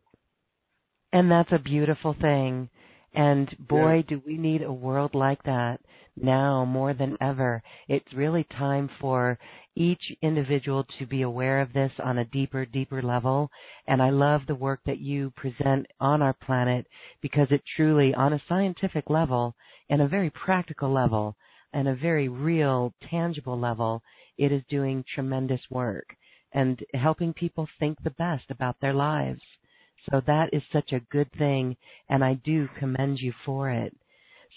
A: And that's a beautiful thing. And boy, yeah. do we need a world like that now more than ever. It's really time for each individual to be aware of this on a deeper, deeper level. And I love the work that you present on our planet because it truly, on a scientific level and a very practical level and a very real, tangible level, it is doing tremendous work and helping people think the best about their lives. So that is such a good thing, and I do commend you for it.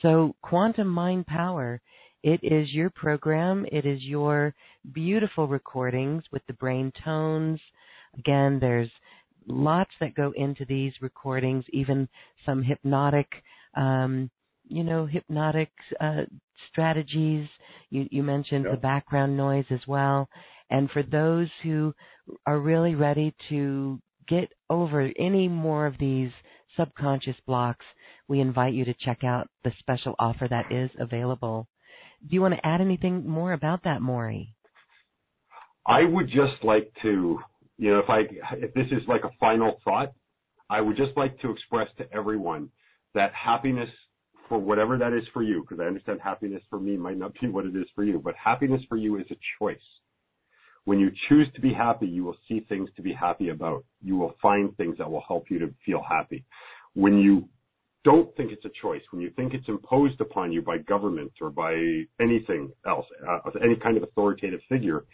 A: So, Quantum Mind Power, it is your program, it is your beautiful recordings with the brain tones. Again, there's lots that go into these recordings, even some hypnotic, um, you know, hypnotic uh, strategies. You, you mentioned yep. the background noise as well. And for those who are really ready to get over any more of these subconscious blocks, we invite you to check out the special offer that is available. Do you want to add anything more about that, Morry?
B: I would just like to, you know, if I if this is like a final thought, I would just like to express to everyone that happiness for whatever that is for you, because I understand happiness for me might not be what it is for you, but happiness for you is a choice. When you choose to be happy, you will see things to be happy about. You will find things that will help you to feel happy. When you don't think it's a choice, when you think it's imposed upon you by government or by anything else, uh, any kind of authoritative figure,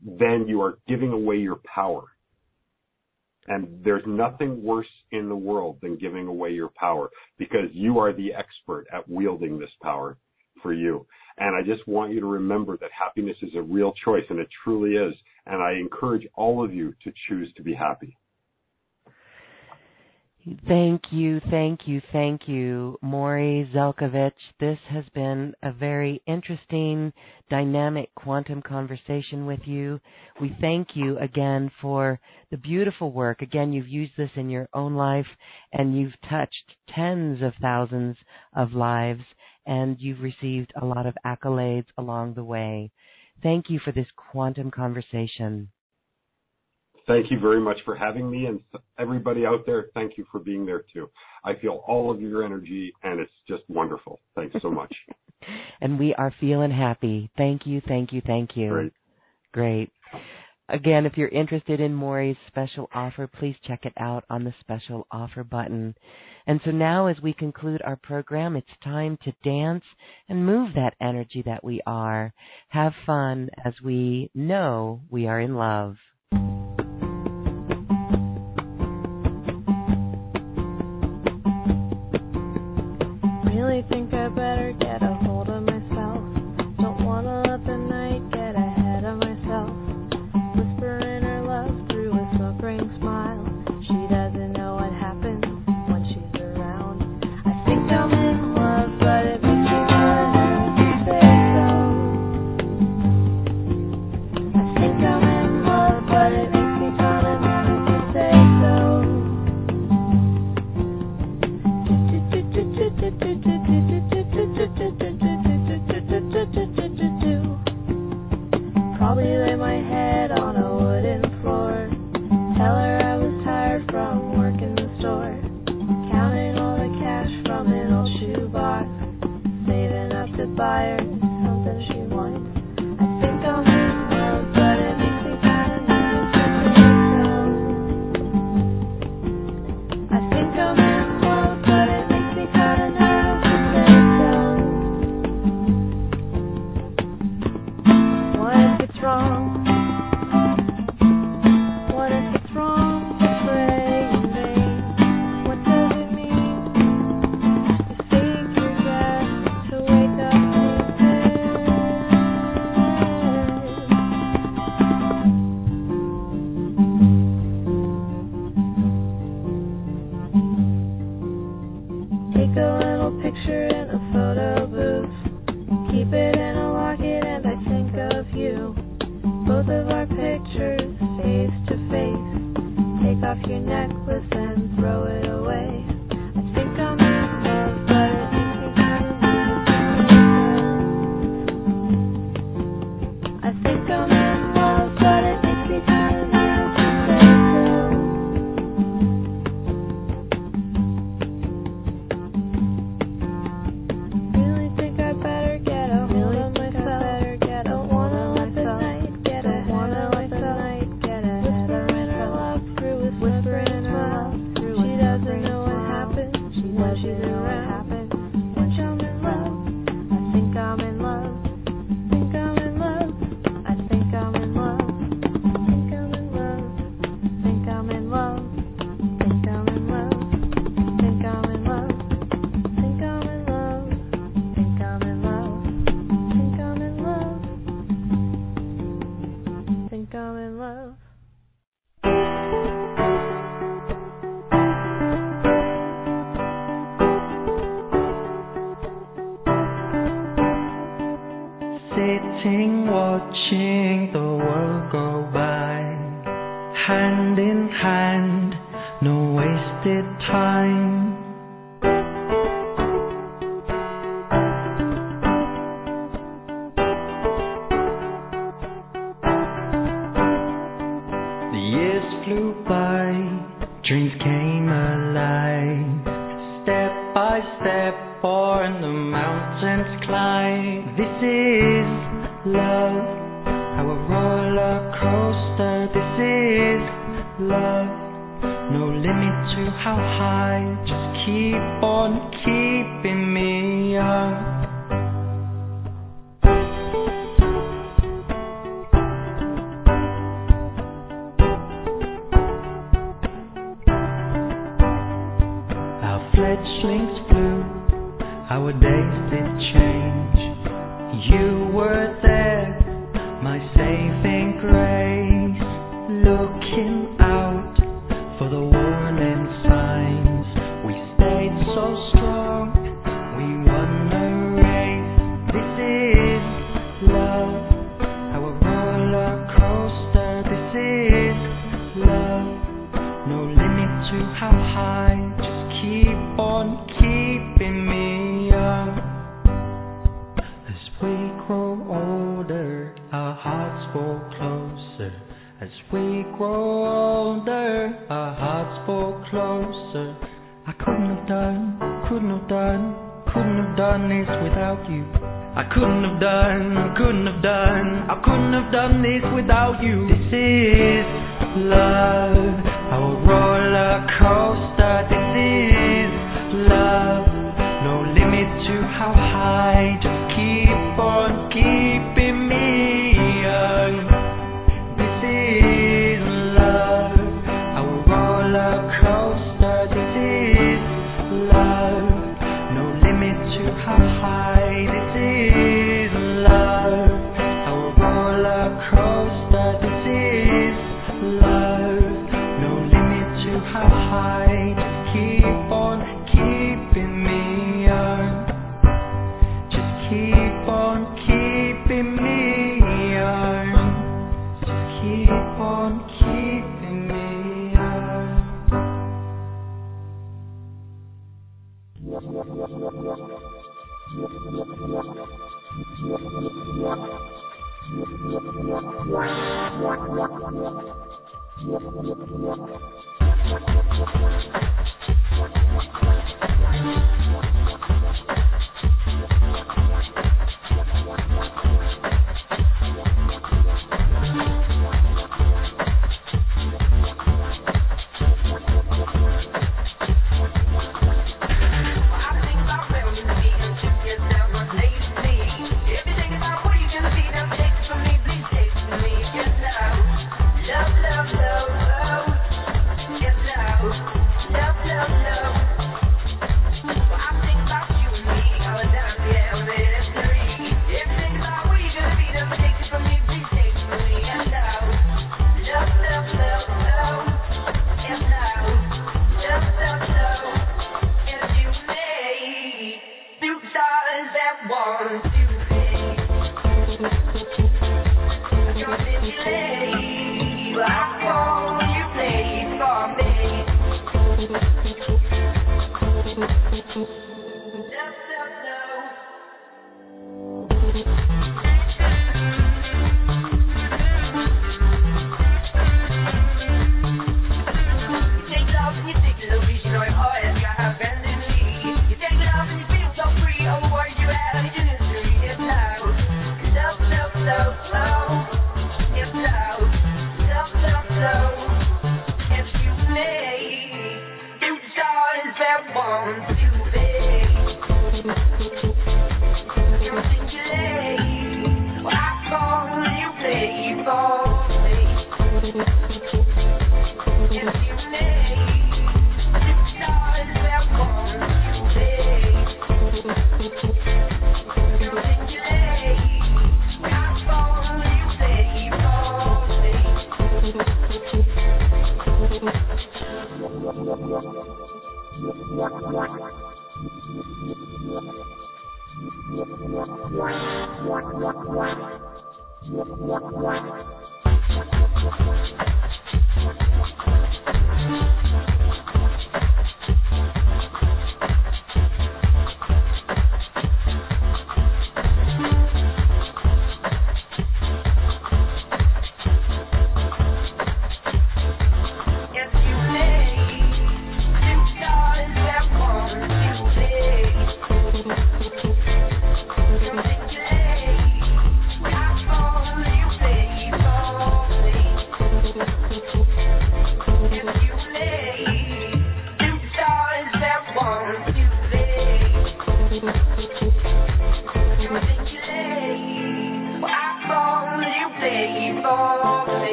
B: then you are giving away your power. And there's nothing worse in the world than giving away your power because you are the expert at wielding this power. For you. And I just want you to remember that happiness is a real choice, and it truly is. And I encourage all of you to choose to be happy.
C: Thank you, thank you, thank you, Morry Zelcovitch. This has been a very interesting, dynamic quantum conversation with you. We thank you again for the beautiful work. Again, you've used this in your own life and you've touched tens of thousands of lives and you've received a lot of accolades along the way. Thank you for this quantum conversation.
B: Thank you very much for having me, and everybody out there, thank you for being there too. I feel all of your energy, and it's just wonderful. Thanks so much.
C: and we are feeling happy. Thank you, thank you, thank you.
B: Great.
C: Great. Again, if you're interested in Morry's special offer, please check it out on the special offer button. And so now, as we conclude our program, it's time to dance and move that energy that we are. Have fun as we know we are in love.